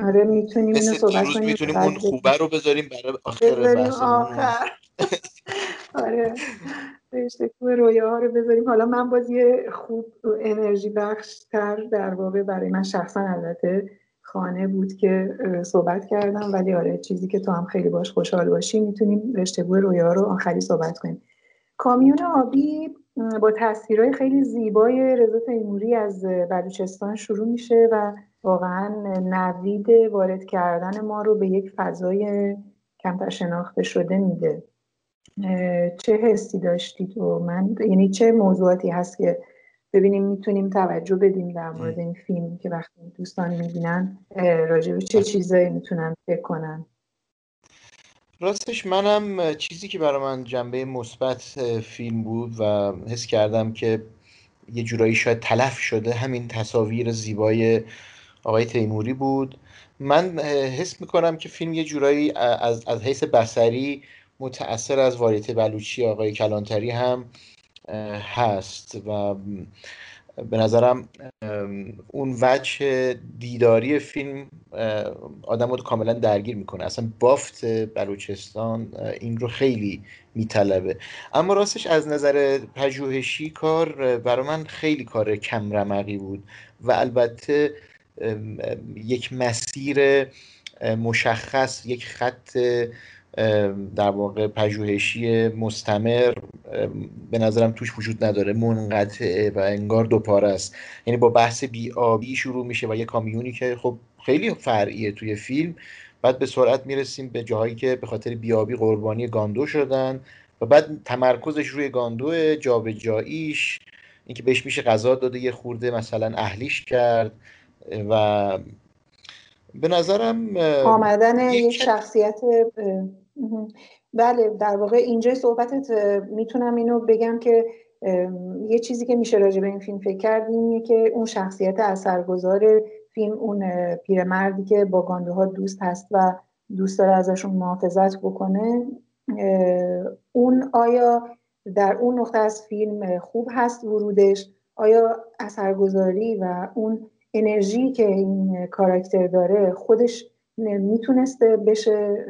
آره می‌تونیم اینو صحبت کنیم. می‌تونیم اون خوبه رو بذاریم برای آخر بحث آخر. آره رشته رویا ها رو بذاریم. حالا من باز یه خوب انرژی بخش تر در واقع برای من شخصا البته خانه بود که صحبت کردم. ولی آره چیزی که تو هم خیلی باش خوشحال باشی می‌تونیم رشته بوی رویا رو آخری صحبت کنیم. کامیون آبی با تصویرهای خیلی زیبای رضا تیموری از بلوچستان شروع میشه و واقعا نوید وارد کردن ما رو به یک فضای کمتر شناخته شده میده. چه حسی داشتید و من یعنی چه موضوعاتی هست که ببینیم می‌تونیم توجه بدیم در مورد این فیلم که وقتی دوستان می‌بینن راجع به چه چیزایی می‌تونن فکر کنن؟ راستش منم چیزی که برای من جنبه مثبت فیلم بود و حس کردم که یه جورایی شاید تلف شده. همین تصاویر زیبای آقای تیموری بود. من حس می‌کنم که فیلم یه جورایی از, از حیث بسری متأثر از واریته بلوچی آقای کلانتری هم هست و به نظرم اون وجه دیداری فیلم آدم رو کاملا درگیر می‌کنه. اصلا بافت بلوچستان این رو خیلی میطلبه. اما راستش از نظر پژوهشی کار برای من خیلی کار کم رمقی بود و البته یک مسیر مشخص یک خط در واقع پژوهشی مستمر به نظرم توش وجود نداره. منقطعه و انگار دوپاره است. یعنی با بحث بی آبی شروع میشه و یه کامیونی که خب خیلی فرعیه توی فیلم. بعد به سرعت می‌رسیم به جاهایی که به خاطر بیابی قربانی گاندو شدن و بعد تمرکزش روی گاندو جابجاییش اینکه بهش میشه غذا داده یه خورده مثلا اهلیش کرد و به نظرم آمدن یک شخصیت بله در واقع اینجا صحبتت می‌تونم اینو بگم که یه چیزی که میشه راجع به این فیلم فکر کرد اینه که اون شخصیت اثرگذار فیلم اون پیرمردی که با گاندوها دوست هست و دوست داره ازشون محافظت بکنه اون آیا در اون نقطه از فیلم خوب هست ورودش؟ آیا اثرگذاری و اون انرژی که این کاراکتر داره خودش می‌تونسته بشه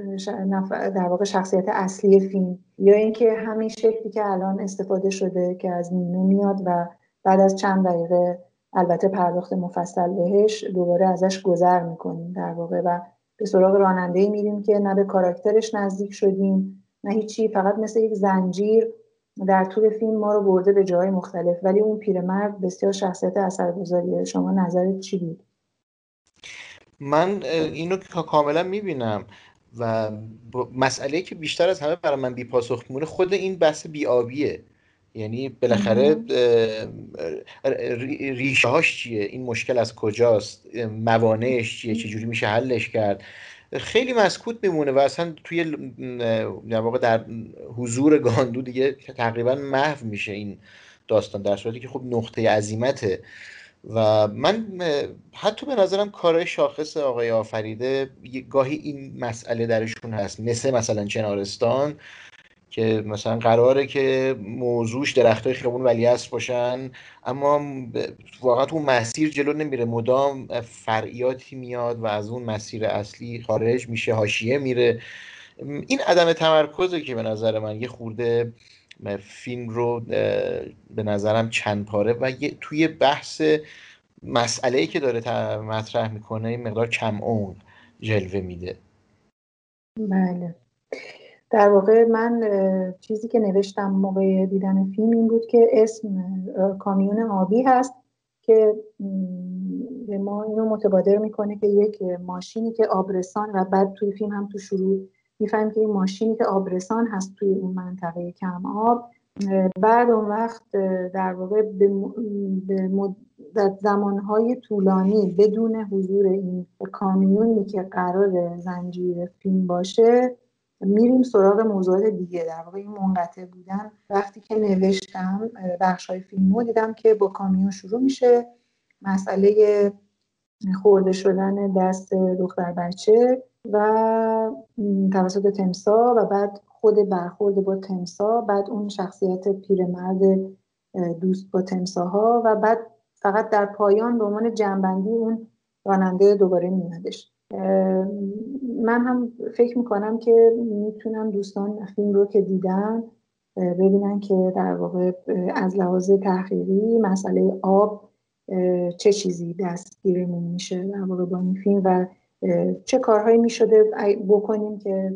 در واقع شخصیت اصلی فیلم. یا اینکه همین شکلی که الان استفاده شده که از نیمه میاد و بعد از چند دقیقه البته پرداخت مفصل بهش دوباره ازش گذر می‌کنیم در واقع و به سراغ راننده میریم که نه به کاراکترش نزدیک شدیم نه هیچی. فقط مثل یک زنجیر در طول فیلم ما رو برده به جای مختلف. ولی اون پیرمرد بسیار شخصیت اثرگذاریه. شما نظرت چی بود؟ من اینو کاملا می‌بینم و مسئله که بیشتر از همه برای من بیپاسخ میمونه خود این بحث بیابیه یعنی بالاخره ریشه هاش چیه؟ این مشکل از کجاست؟ موانعش چیه؟ چجوری میشه حلش کرد؟ خیلی مسکوت میمونه و اصلا توی در واقع در حضور گاندو دیگه تقریبا محو میشه این داستان در صورتی که خب نقطه عظیمته. و من حتی به نظرم کارهای شاخص آقای آفریده گاهی این مسئله درشون هست. مثل مثلا چنارستان که مثلا قراره که موضوعش درختای خیابون ولیعصر باشن اما واقعا اون مسیر جلو نمیره. مدام فرعیاتی میاد و از اون مسیر اصلی خارج میشه حاشیه میره. این عدم تمرکزه که به نظر من یه خورده فیلم رو به نظرم چند پاره. و توی بحث مسئله که داره مطرح می‌کنه این مقدار کم اون جلوه میده. بله. در واقع من چیزی که نوشتم موقع دیدن فیلم این بود که اسم کامیون آبی هست که به ما اینو متبادر می‌کنه که یک ماشینی که آبرسان و بعد توی فیلم هم تو شروع می‌فهمیم که این ماشینی که آبرسان هست توی اون منطقه کم آب بعد اون وقت در واقع به زمانهای طولانی بدون حضور این کامیونی که قرار زنجیر فیلم باشه میریم سراغ موضوعات دیگه. در واقع این منقطع بودن. وقتی که نوشتم بخش های فیلم رو دیدم که با کامیون شروع میشه. مسئله خورده شدن دست دختر بچه. و توسط تمسا و بعد خود برخورد با تمسا بعد اون شخصیت پیرمرد دوست با تمساها و بعد فقط در پایان به عنوان جنبندی اون راننده دوباره میادش من هم فکر می‌کنم که می‌تونم دوستان فیلم رو که دیدن ببینن که در واقع از لحاظ تحقیقی مسئله آب چه چیزی دستگیرمون میشه در واقع با این فیلم و چه کارهایی می‌شده بکنیم که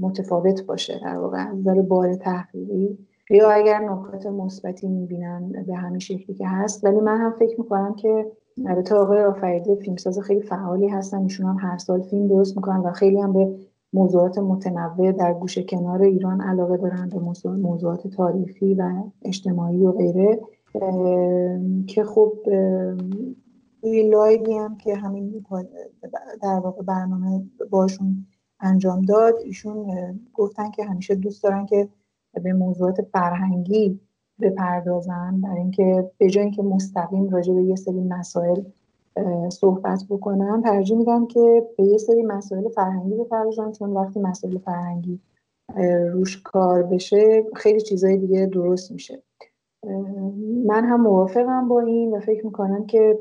متفاوت باشه در واقع از بار تحقیقی؟ یا اگر نکات مثبتی می‌بینن به همین شکلی که هست. ولی من هم فکر می‌کنم که البته آقای آفریده فیلمساز خیلی فعالی هستن. ایشون هم هر سال فیلم درست می‌کنن و خیلی هم به موضوعات متنوع در گوشه کنار ایران علاقه دارن به موضوعات تاریخی و اجتماعی و غیره. که خب توی لایوی هم که همین در واقع برنامه باشون انجام داد ایشون گفتن که همیشه دوست دارن که به موضوعات فرهنگی بپردازن برای اینکه به جای اینکه مستقیم راجع به یه سری مسائل صحبت بکنم ترجیح میدم که به یه سری مسائل فرهنگی بپردازم چون وقتی مسائل فرهنگی روش کار بشه خیلی چیزای دیگه درست میشه. من هم موافقم با این و فکر می‌کنم که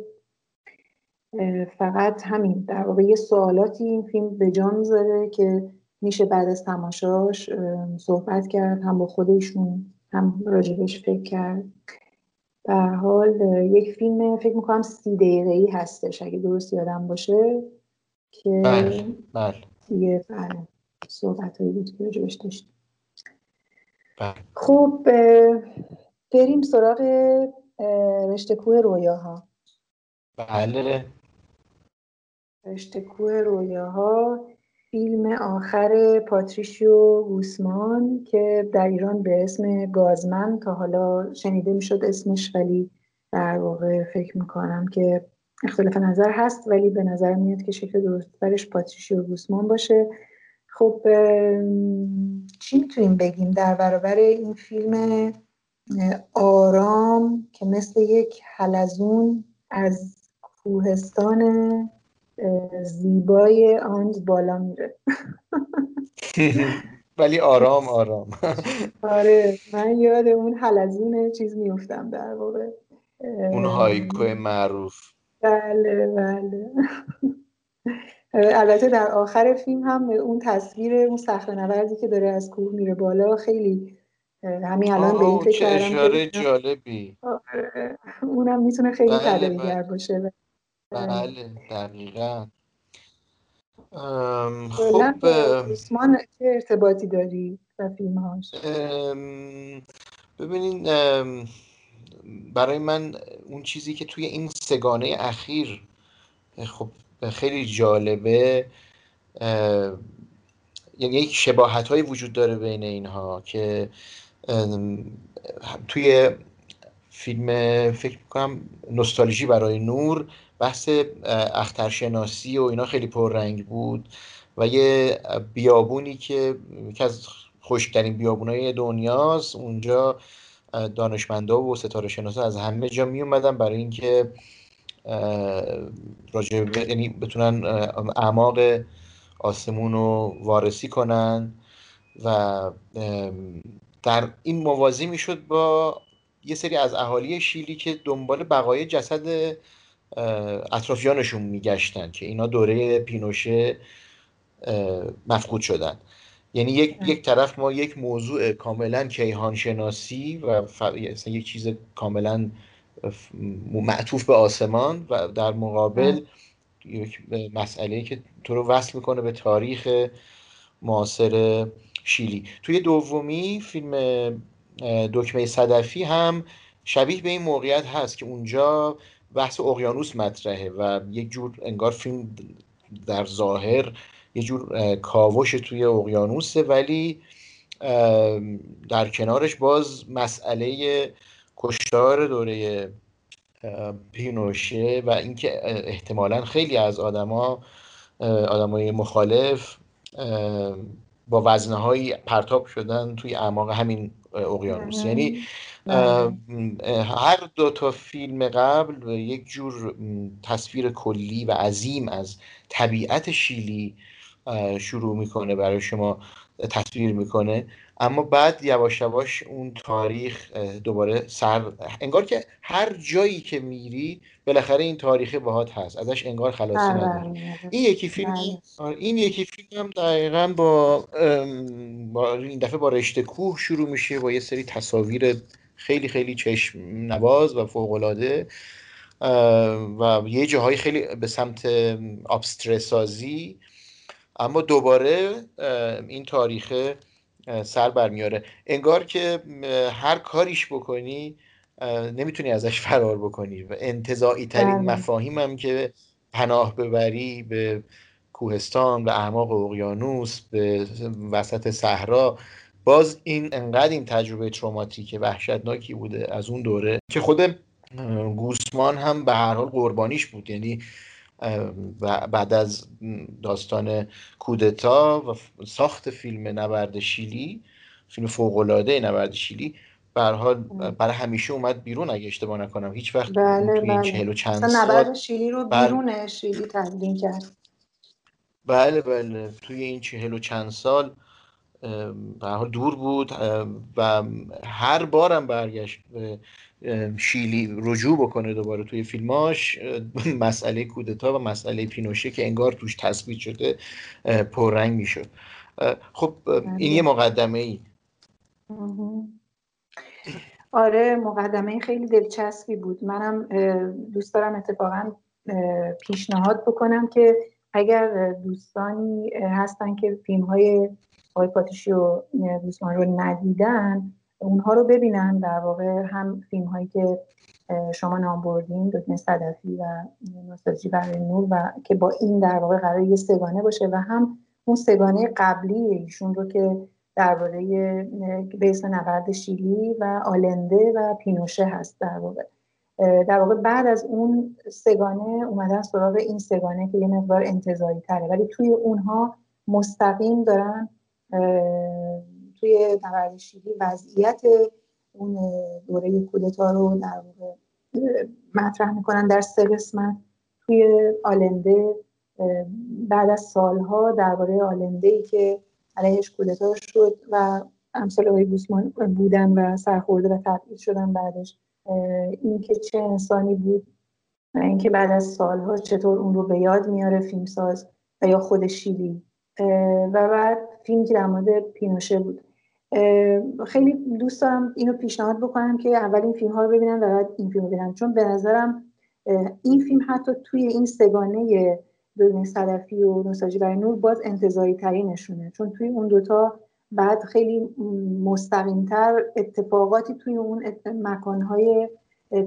فقط همین در واقع یه سوالاتی این فیلم به جا می‌ذاره که میشه بعد از تماشاش صحبت کرد هم با خودشون هم راجبش فکر کرد. به حال یک فیلم فکر می‌کنم سی دقیقه ای هستش اگه درست یادم باشه که بله بله. یه بله صحبت هایی بود که راجبش داشتیم. بله. خب بریم سراغ رشته کوه رویاها. بله. رشته کوه رویاها فیلم آخر پاتریشیو گوسمان که در ایران به اسم گازمن تا حالا شنیده می‌شد اسمش ولی در واقع فکر می‌کنم که اختلاف نظر هست ولی به نظر میاد که شکل درستترش پاتریشیو گوسمان باشه. خب چی می‌تونیم بگیم؟ در برابر این فیلم آرام که مثل یک حلزون از کوهستان زیبای آنز بالا میره. ولی آرام آرام. آره من یاد اون حلزون چیز میفتم در واقع. اون هایکو معروف. بله بله. البته در آخر فیلم هم اون تصویر اون صخره نوردی که داره از کوه میره بالا خیلی همین الان به این فکر کردم اشاره جالبی. آره، اونم می‌تونه خیلی بله تداعیگر باشه. بله دقیقا. کلا خب با عثمان چه ارتباطی داری و فیلمهاش؟ ببینین برای من اون چیزی که توی این سگانه اخیر خب خیلی جالبه یعنی یک شباهت های وجود داره بین اینها که توی فیلم فکر می‌کنم نوستالژی برای نور بحث اخترشناسی و اینا خیلی پررنگ بود و یه بیابونی که یکی از خوشترین بیابونای دنیاست. اونجا دانشمندا و ستاره شناسا از همه جا می اومدن برای اینکه راجع یعنی بتونن اعماق آسمون رو وارسی کنن و در این موازی می‌شد با یه سری از اهالی شیلی که دنبال بقای جسد اطرافیانشون میگشتن که اینا دوره پینوشه مفقود شدن. یعنی یک, یک طرف ما یک موضوع کاملا کیهان شناسی و یک چیز کاملا معطوف به آسمان و در مقابل یک مسئله که تو رو وصل می‌کنه به تاریخ معاصر شیلی. توی دومی فیلم دکمه صدفی هم شبیه به این موقعیت هست که اونجا بحث اقیانوس مطرحه و یک جور انگار فیلم در ظاهر یه جور کاوش توی اقیانوسه ولی در کنارش باز مسئله کشتار دوره پینوشه و اینکه احتمالا خیلی از آدما آدمای مخالف با وزنه پرتاب شدن توی اعماق همین اقیانوس. یعنی هر دو تا فیلم قبل یک جور تصویر کلی و عظیم از طبیعت شیلی شروع می‌کنه برای شما تصویر می‌کنه. اما بعد یواش یواش اون تاریخ دوباره سر انگار که هر جایی که میری بالاخره این تاریخ باهات هست ازش انگار خلاصی بله، نداری بله. این یکی فیلم بله. این یکی فیلم هم دقیقا با, با این دفعه با رشته کوه شروع میشه با یه سری تصاویر خیلی خیلی چشم نواز و فوقالعاده و یه جاهای خیلی به سمت آبسترسازی اما دوباره این تاریخ سر برمیاره انگار که هر کاریش بکنی نمی‌تونی ازش فرار بکنی و انتظاعی ترین بله. مفاهیم هم که پناه ببری به کوهستان به اعماق اقیانوس به وسط صحرا باز این انقدر این تجربه تروماتیک وحشتناکی بوده از اون دوره که خود گوسمان هم به هر حال قربانیش بود یعنی بعد از داستان کودتا و ساخت فیلم نبرد شیلی فیلم فوق‌العاده نبرد شیلی به هر حال برای همیشه اومد بیرون اگه اشتباه نکنم. هیچ وقت بله توی این بله. چهل و چند نبرد شیلی رو. بیرون شیلی تدوین کرد. بله بله. توی این چهل و چند سال به حال دور بود و هر بارم برگشت به شیلی رجوع بکنه دوباره توی فیلماش مسئله کودتا و مسئله پینوشه که انگار توش تثبیت شده پررنگ می‌شد. خب این یه مقدمه ای. آره مقدمه خیلی دلچسبی بود. منم دوست دارم اتفاقا پیشنهاد بکنم که اگر دوستانی هستن که فیلم های آقای پاتیشی و دوستان رو ندیدن اونها رو ببینن در واقع هم فیلم هایی که شما نام بردین دکمه صدفی و نوستالژی برای نور و که با این در واقع قرار یه سگانه باشه و هم اون سگانه قبلی ایشون رو که درباره به اسم نبرد شیلی و آلنده و پینوشه هست در واقع. در واقع بعد از اون سگانه اومدن سراغ این سگانه که یه مقدار انتظاری تره ولی توی اونها مستقیم دارن توی نبرد شیلی وضعیت اون دوره کودتا رو در واقع مطرح می‌کنن در سه قسمت. توی آلنده بعد از سالها درباره آلنده ای که علیهش کودتا شد و امثال آقای گوسمان بودن و سرخورده و تبعید شدن بعدش این که چه انسانی بود و اینکه بعد از سالها چطور اون رو به یاد میاره فیلمساز و یا خود شیلی. و بعد فیلمی که در مورد پینوشه بود. خیلی دوست دارم اینو پیشنهاد بکنم که اول این فیلم ها رو ببینن و بعد این فیلم رو ببینن چون به نظرم این فیلم حتی توی این سگانه دوربین صدفی و نوستالژی برای نور باز انتظاری ترینشونه چون توی اون دوتا بعد خیلی مستقیمتر اتفاقاتی توی اون مکانهای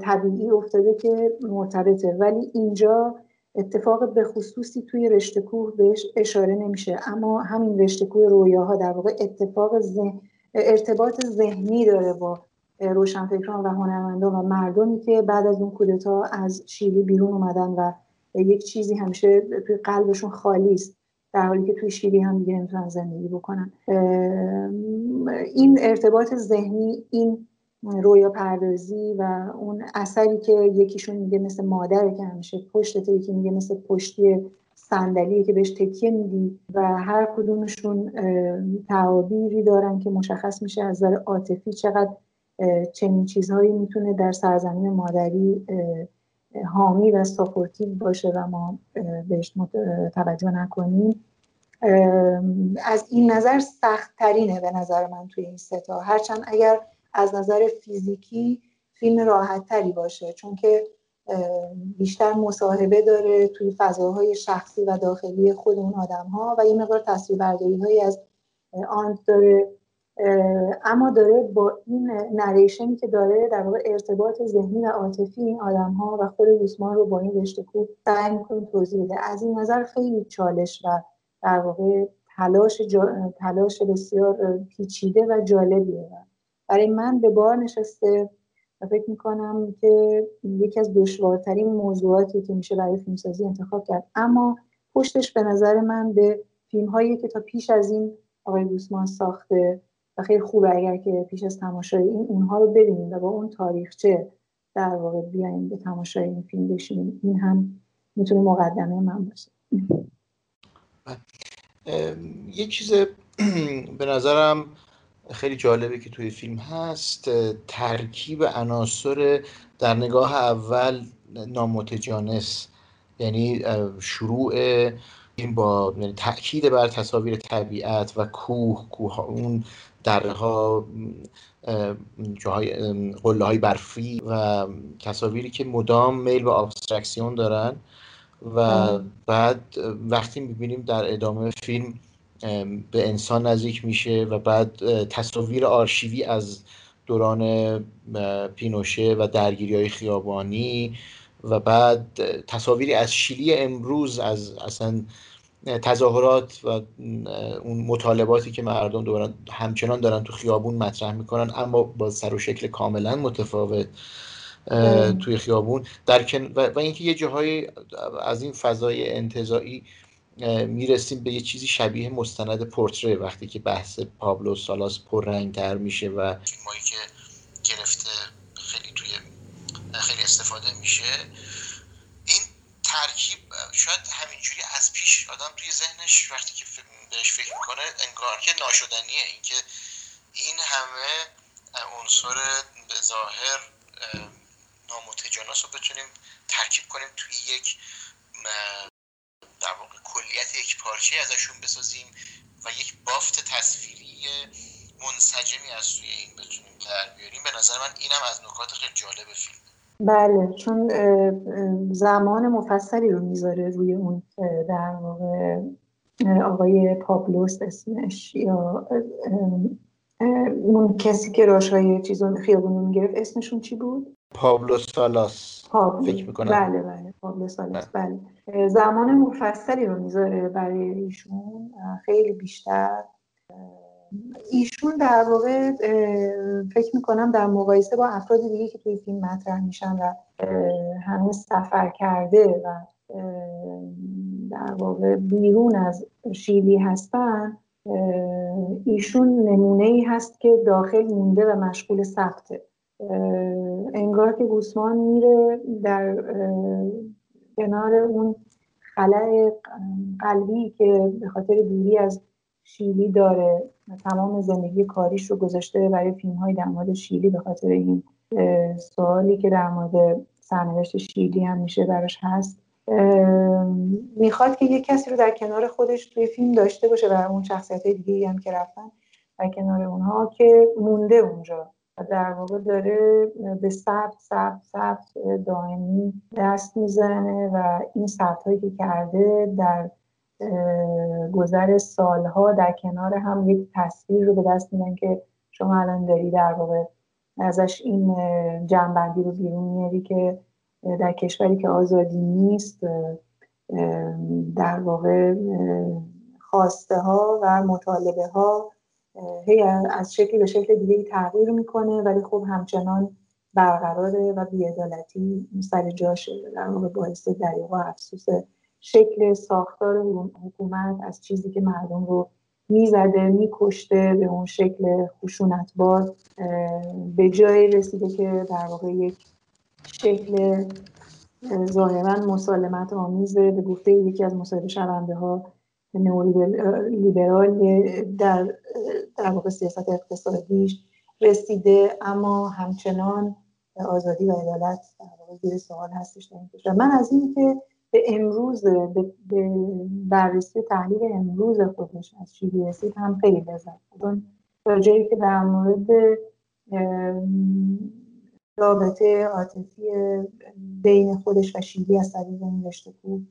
طبیعی افتاده که مرتبطه. ولی اینجا اتفاق به خصوصی توی رشته کوه بهش اشاره نمیشه. اما همین رشته کوه رویاها در واقع اتفاق ارتباط ذهنی داره با روشنفکران و هنرمندان و مردمی که بعد از اون کودتا از شیلی بیرون اومدن و یک چیزی همیشه توی قلبشون خالی است در حالی که توی شیلی هم دیگه نمی‌تونن زندگی بکنن. این ارتباط ذهنی این رویا پردازی و اون اثری که یکیشون میگه مثل مادره که همیشه پشتته یکی میگه مثل پشتی صندلی که بهش تکیه میدی و هر کدومشون تعابیری دارن که مشخص میشه از نظر عاطفی چقدر چنین چیزهایی می‌تونه در سرزمین مادری حامی و supportive باشه و ما بهش توجه نکنیم. از این نظر سخت ترینه به نظر من توی این سه تا هرچند اگر از نظر فیزیکی فیلم راحت تری باشه چون که بیشتر مصاحبه داره توی فضاهای شخصی و داخلی خود اون آدم ها و یه مقدار تصویربرداری هایی از آن داره. اما داره با این نریشنی که داره در واقع ارتباط ذهنی و عاطفی این آدم ها و خود گوسمان رو با این رشته کوه سعی می‌کنه توضیح بده. از این نظر خیلی چالش و در واقع تلاش, تلاش بسیار پیچیده و جالبیه. برای من به بار نشسته و فکر می‌کنم که یکی از دشوارترین موضوعاتی که میشه برای فیلمسازی انتخاب کرد. اما پشتش به نظر من به فیلم هایی که تا پیش از این آقای گوسمان ساخته و خیلی خوبه اگر که پیش از تماشای این اونها رو ببینیم و با اون تاریخچه در واقع بیایم به تماشای این فیلم بشینیم. این هم می‌تونه مقدمه من باشه. یه چیز به نظرم خیلی جالبه که توی فیلم هست ترکیب عناصر در نگاه اول نامتجانس. یعنی شروع این با یعنی تاکید بر تصاویر طبیعت و کوه کوه اون درها جاهای قله های برفی و تصاویری که مدام میل به ابسترکسیون دارن. و بعد وقتی می‌بینیم در ادامه فیلم به انسان نزدیک میشه و بعد تصاویر آرشیوی از دوران پینوشه و درگیری های خیابانی و بعد تصاویری از شیلی امروز از اصلا تظاهرات و اون مطالباتی که مردم دوران همچنان دارن تو خیابون مطرح می‌کنن اما با سر و شکل کاملا متفاوت توی خیابون. در و اینکه یه جاهای از این فضای انتظایی می‌رسیم به یه چیزی شبیه مستند پورتری وقتی که بحث پابلو سالاس تر میشه و فیلمایی که گرفته خیلی توی خیلی استفاده میشه. این ترکیب شاید همینجوری از پیش آدم توی ذهنش وقتی که بهش فکر می‌کنه انگار که ناشدنیه. اینکه این همه عنصر به ظاهر نامتجانس رو بتونیم ترکیب کنیم توی یک در واقع کلیت یک پارچه ازشون بسازیم و یک بافت تصویری منسجمی از سوی این بتونیم در بیاریم به نظر من اینم از نکات خیلی جالب فیلم بله چون زمان مفصلی رو می‌ذاره روی اون در واقع آقای پابلوس اسمش یا اون کسی که راشای چیزون خیابون رو می‌گرفت اسمشون چی بود؟ پابلو سالاس. فکر می‌کنم. بله بله. پابلو سالاس. بله, بله. زمان مفصلی رو می‌ذاره برای ایشون. خیلی بیشتر. ایشون در واقع فکر می‌کنم در مقایسه با افراد دیگه که توی فیلم مطرح میشن و همه سفر کرده و در واقع بیرون از شیلی هستن ایشون نمونه ای هست که داخل مونده و مشغول ثبته انگار که گوسمان میره در کنار اون خلع قلبی که به خاطر دوری از شیلی داره. تمام زندگی کاریش رو گذاشته برای فیلم های در مورد شیلی به خاطر این سوالی که در مورد سرنوشت شیلی هم میشه براش هست. می‌خواد که یه کسی رو در کنار خودش توی فیلم داشته باشه برای اون شخصیت های دیگه هم که رفتن در کنار اونها که مونده اونجا. در واقع داره به ثبت ثبت ثبت دائمی دست می‌زنه و این ثبت هایی که کرده در گذر سالها در کنار هم یک تصویر رو به دست میدن که شما الان داری در واقع ازش این جنبندی رو بیرون میاری که در کشوری که آزادی نیست در واقع خواسته ها و مطالبه ها هی از شکلی به شکل دیگه تغییر می‌کنه ولی خب همچنان برقراره و بیعدالتی سر جاشه در واقع باعث دریغ و افسوس شکل ساختار حکومت از چیزی که مردم رو می‌زده میکشته به اون شکل خشونتبار به جایی رسیده که در واقع یک شکل ظاهرا مسالمت آمیزه به گفته یکی از مصاحبه شونده ها لیبرال در در واقع سیاست اقتصادیش رسیده اما همچنان آزادی و عدالت در واقع زیر سوال هستش در من از این که به امروز به بررسی تحلیل امروز خودش از شیلی رسید هم خیلی لذت تا جایی که در مورد رابطه عاطفی بین خودش و شیلی از طریق این رشته بود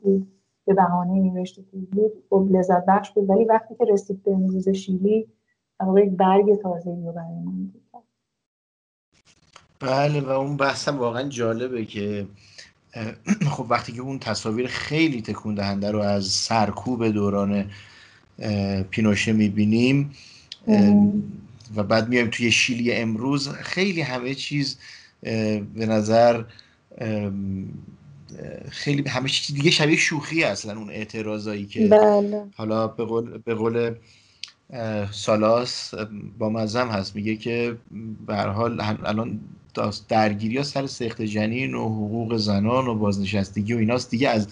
به بهانه این رشته بود خب لذت بخش بود. ولی وقتی که رسید به امروز شیلی در یک برگ تازه رو برای من بله و اون بحثم واقعا جالبه که خب وقتی که اون تصاویر خیلی تکون دهنده رو از سرکوب دوران پینوشه می‌بینیم و بعد میایم توی شیلی امروز خیلی همه چیز به نظر خیلی همه چیز دیگه شبیه شوخی اصلا اون اعتراضایی که بله. حالا به قول, به قول سالاس با مزم هست. میگه که به حال الان درگیری ها سر سخت جنین و حقوق زنان و بازنشستگی و ایناست. دیگه از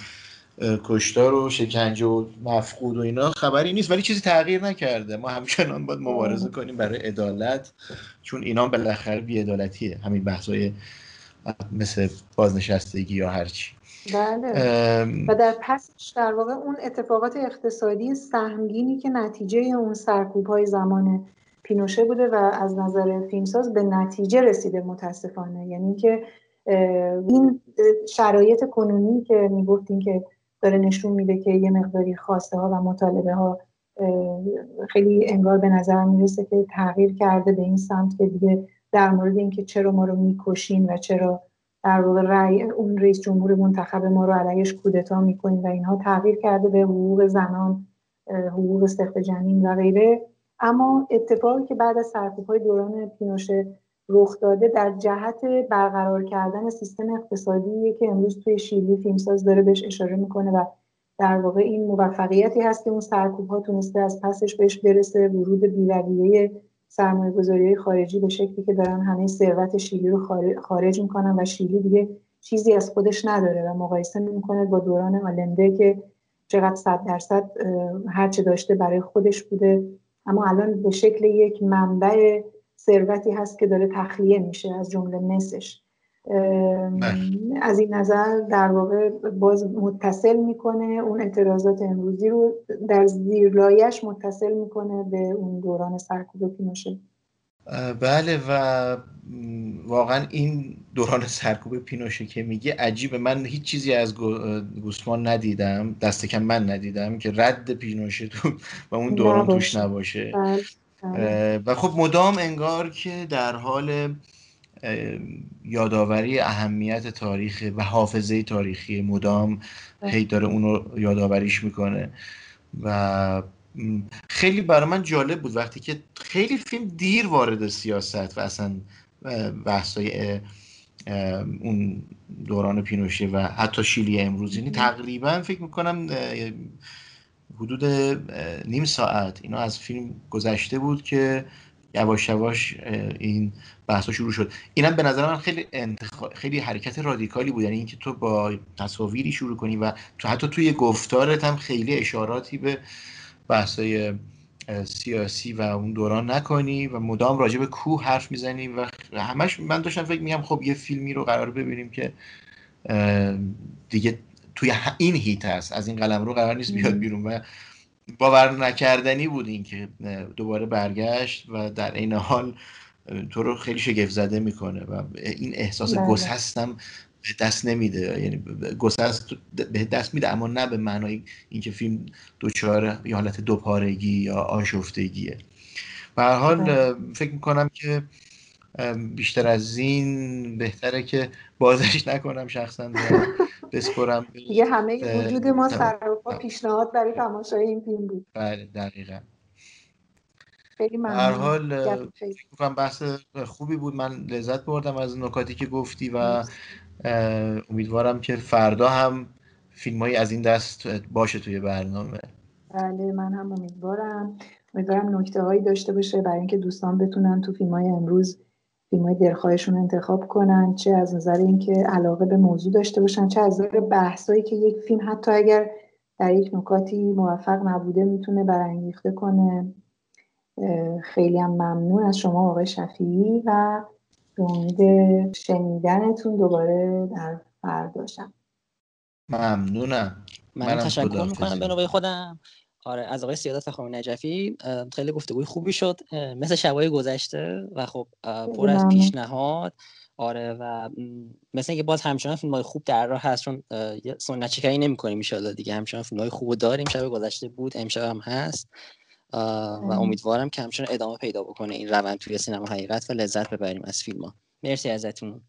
کشتار و شکنجه و مفقود و اینا خبری نیست. ولی چیزی تغییر نکرده. ما همچنان باید مبارزه کنیم برای عدالت. چون اینا بالاخره بیعدالتیه. همین بحثای مثل بازنشستگی یا هرچی بله. و در پسش در واقع اون اتفاقات اقتصادی سهمگینی که نتیجه اون سرکوب های زمان پینوشه بوده و از نظر فیلمساز به نتیجه رسیده متاسفانه. یعنی که این شرایط کنونی که می‌گفتیم که داره نشون میده که یه مقداری خواسته ها و مطالبه ها خیلی انگار به نظر می‌رسه که تغییر کرده به این سمت که دیگه در مورد اینکه چرا ما رو می‌کشین و چرا در واقع رأی اون رئیس جمهور منتخب ما رو علیش کودتا می‌کنیم و اینها تغییر کرده به حقوق زنان حقوق سخت جنین و غیره. اما اتفاقی که بعد از های دوران پینوشه رخ داده در جهت برقرار کردن سیستم اقتصادی که امروز توی شیلی فیلمساز داره بهش اشاره می‌کنه و در واقع این موفقیتی هست که اون سرکوب ها تونسته از پسش بهش برسه ورود بیرویه سرمایه گذاری خارجی به شکلی که دارن همه ثروت شیلی رو خارج می‌کنن و شیلی دیگه چیزی از خودش نداره و مقایسه می‌کنه با دوران آلنده که چقدر صد درصد هرچه داشته برای خودش بوده اما الان به شکل یک منبع ثروتی هست که داره تخلیه میشه از جمله مسش. از این نظر در واقع باز متصل می‌کنه اون اعتراضات امروزی رو در زیرلایش متصل می‌کنه به اون دوران سرکوب پینوشه بله و واقعا این دوران سرکوب پینوشه که میگه عجیبه من هیچ چیزی از گوسمان ندیدم دست کم من ندیدم که رد پینوشه تو و اون دوران توش نباشه بله. بله. و خب مدام انگار که در حال یادآوری اهمیت تاریخ و حافظه تاریخی مدام بله. هی داره اونو یادآوریش می‌کنه و خیلی برای من جالب بود وقتی که خیلی فیلم دیر وارد سیاست و اصلا بحثای اون دوران پینوشه و حتی شیلی امروز یعنی تقریبا فکر می‌کنم حدود نیم ساعت اینا از فیلم گذشته بود که یواش یواش این بحثا شروع شد. اینم به نظر من خیلی خیلی حرکت رادیکالی بود. یعنی اینکه تو با تصاویری شروع کنی و تو حتی توی گفتارت هم خیلی اشاراتی به بحثای سیاسی و اون دوران نکنی و مدام راجع به کوه حرف می‌زنی و همش من داشتم فکر میگم خب یه فیلمی رو قرار ببینیم که دیگه توی این هیت هست. از این قلم رو قرار نیست بیاد بیرون و باور نکردنی بود این که دوباره برگشت و در این حال تو رو خیلی شگفت زده می‌کنه و این احساس بله. گسستم دست نمیده یعنی گسست به دست میده اما نه به معنای اینکه فیلم دوچار یا حالت دوپارگی یا آشفتگیه به هر حال بله. فکر می‌کنم که بیشتر از این بهتره که بازش نکنم شخصا بسپرم دیگه همه وجود ما سر پیشنهاد برای تماشای این فیلم بود. بله دقیقا. هر حال بحث خوبی بود. من لذت بردم از نکاتی که گفتی و امیدوارم که فردا هم فیلم از این دست باشه توی برنامه. بله من هم امیدوارم. امیدوارم نکته هایی داشته باشه برای اینکه دوستان بتونن تو فیلم های امروز فیلم های دلخواهشون انتخاب کنن چه از نظر اینکه علاقه به موضوع داشته باشن چه از نظر بحثایی که یک فیلم حتی اگر در یک نکاتی موفق نبوده می‌تونه برانگیخته کنه. خیلی هم ممنون از شما آقای شفیعی و امید شنیدنتون دوباره در فرداشم. ممنونم. من تشکر می‌کنم به نوبه خودم. آره از آقای سیادت خانم نجفی خیلی گفتگوی خوبی شد. مثل شبای گذشته و خب پر از پیشنهاد آره و مثل اینکه باز همچنان فیلم های خوب در راه هست چون سنت چکری نمی کنیم دیگه. همچنان فیلم های خوب داریم. شب گذشته بود امشب هم هست. و امیدوارم که همچنان ادامه پیدا بکنه این روند توی سینما حقیقت و لذت ببریم از فیلم ها مرسی ازتون.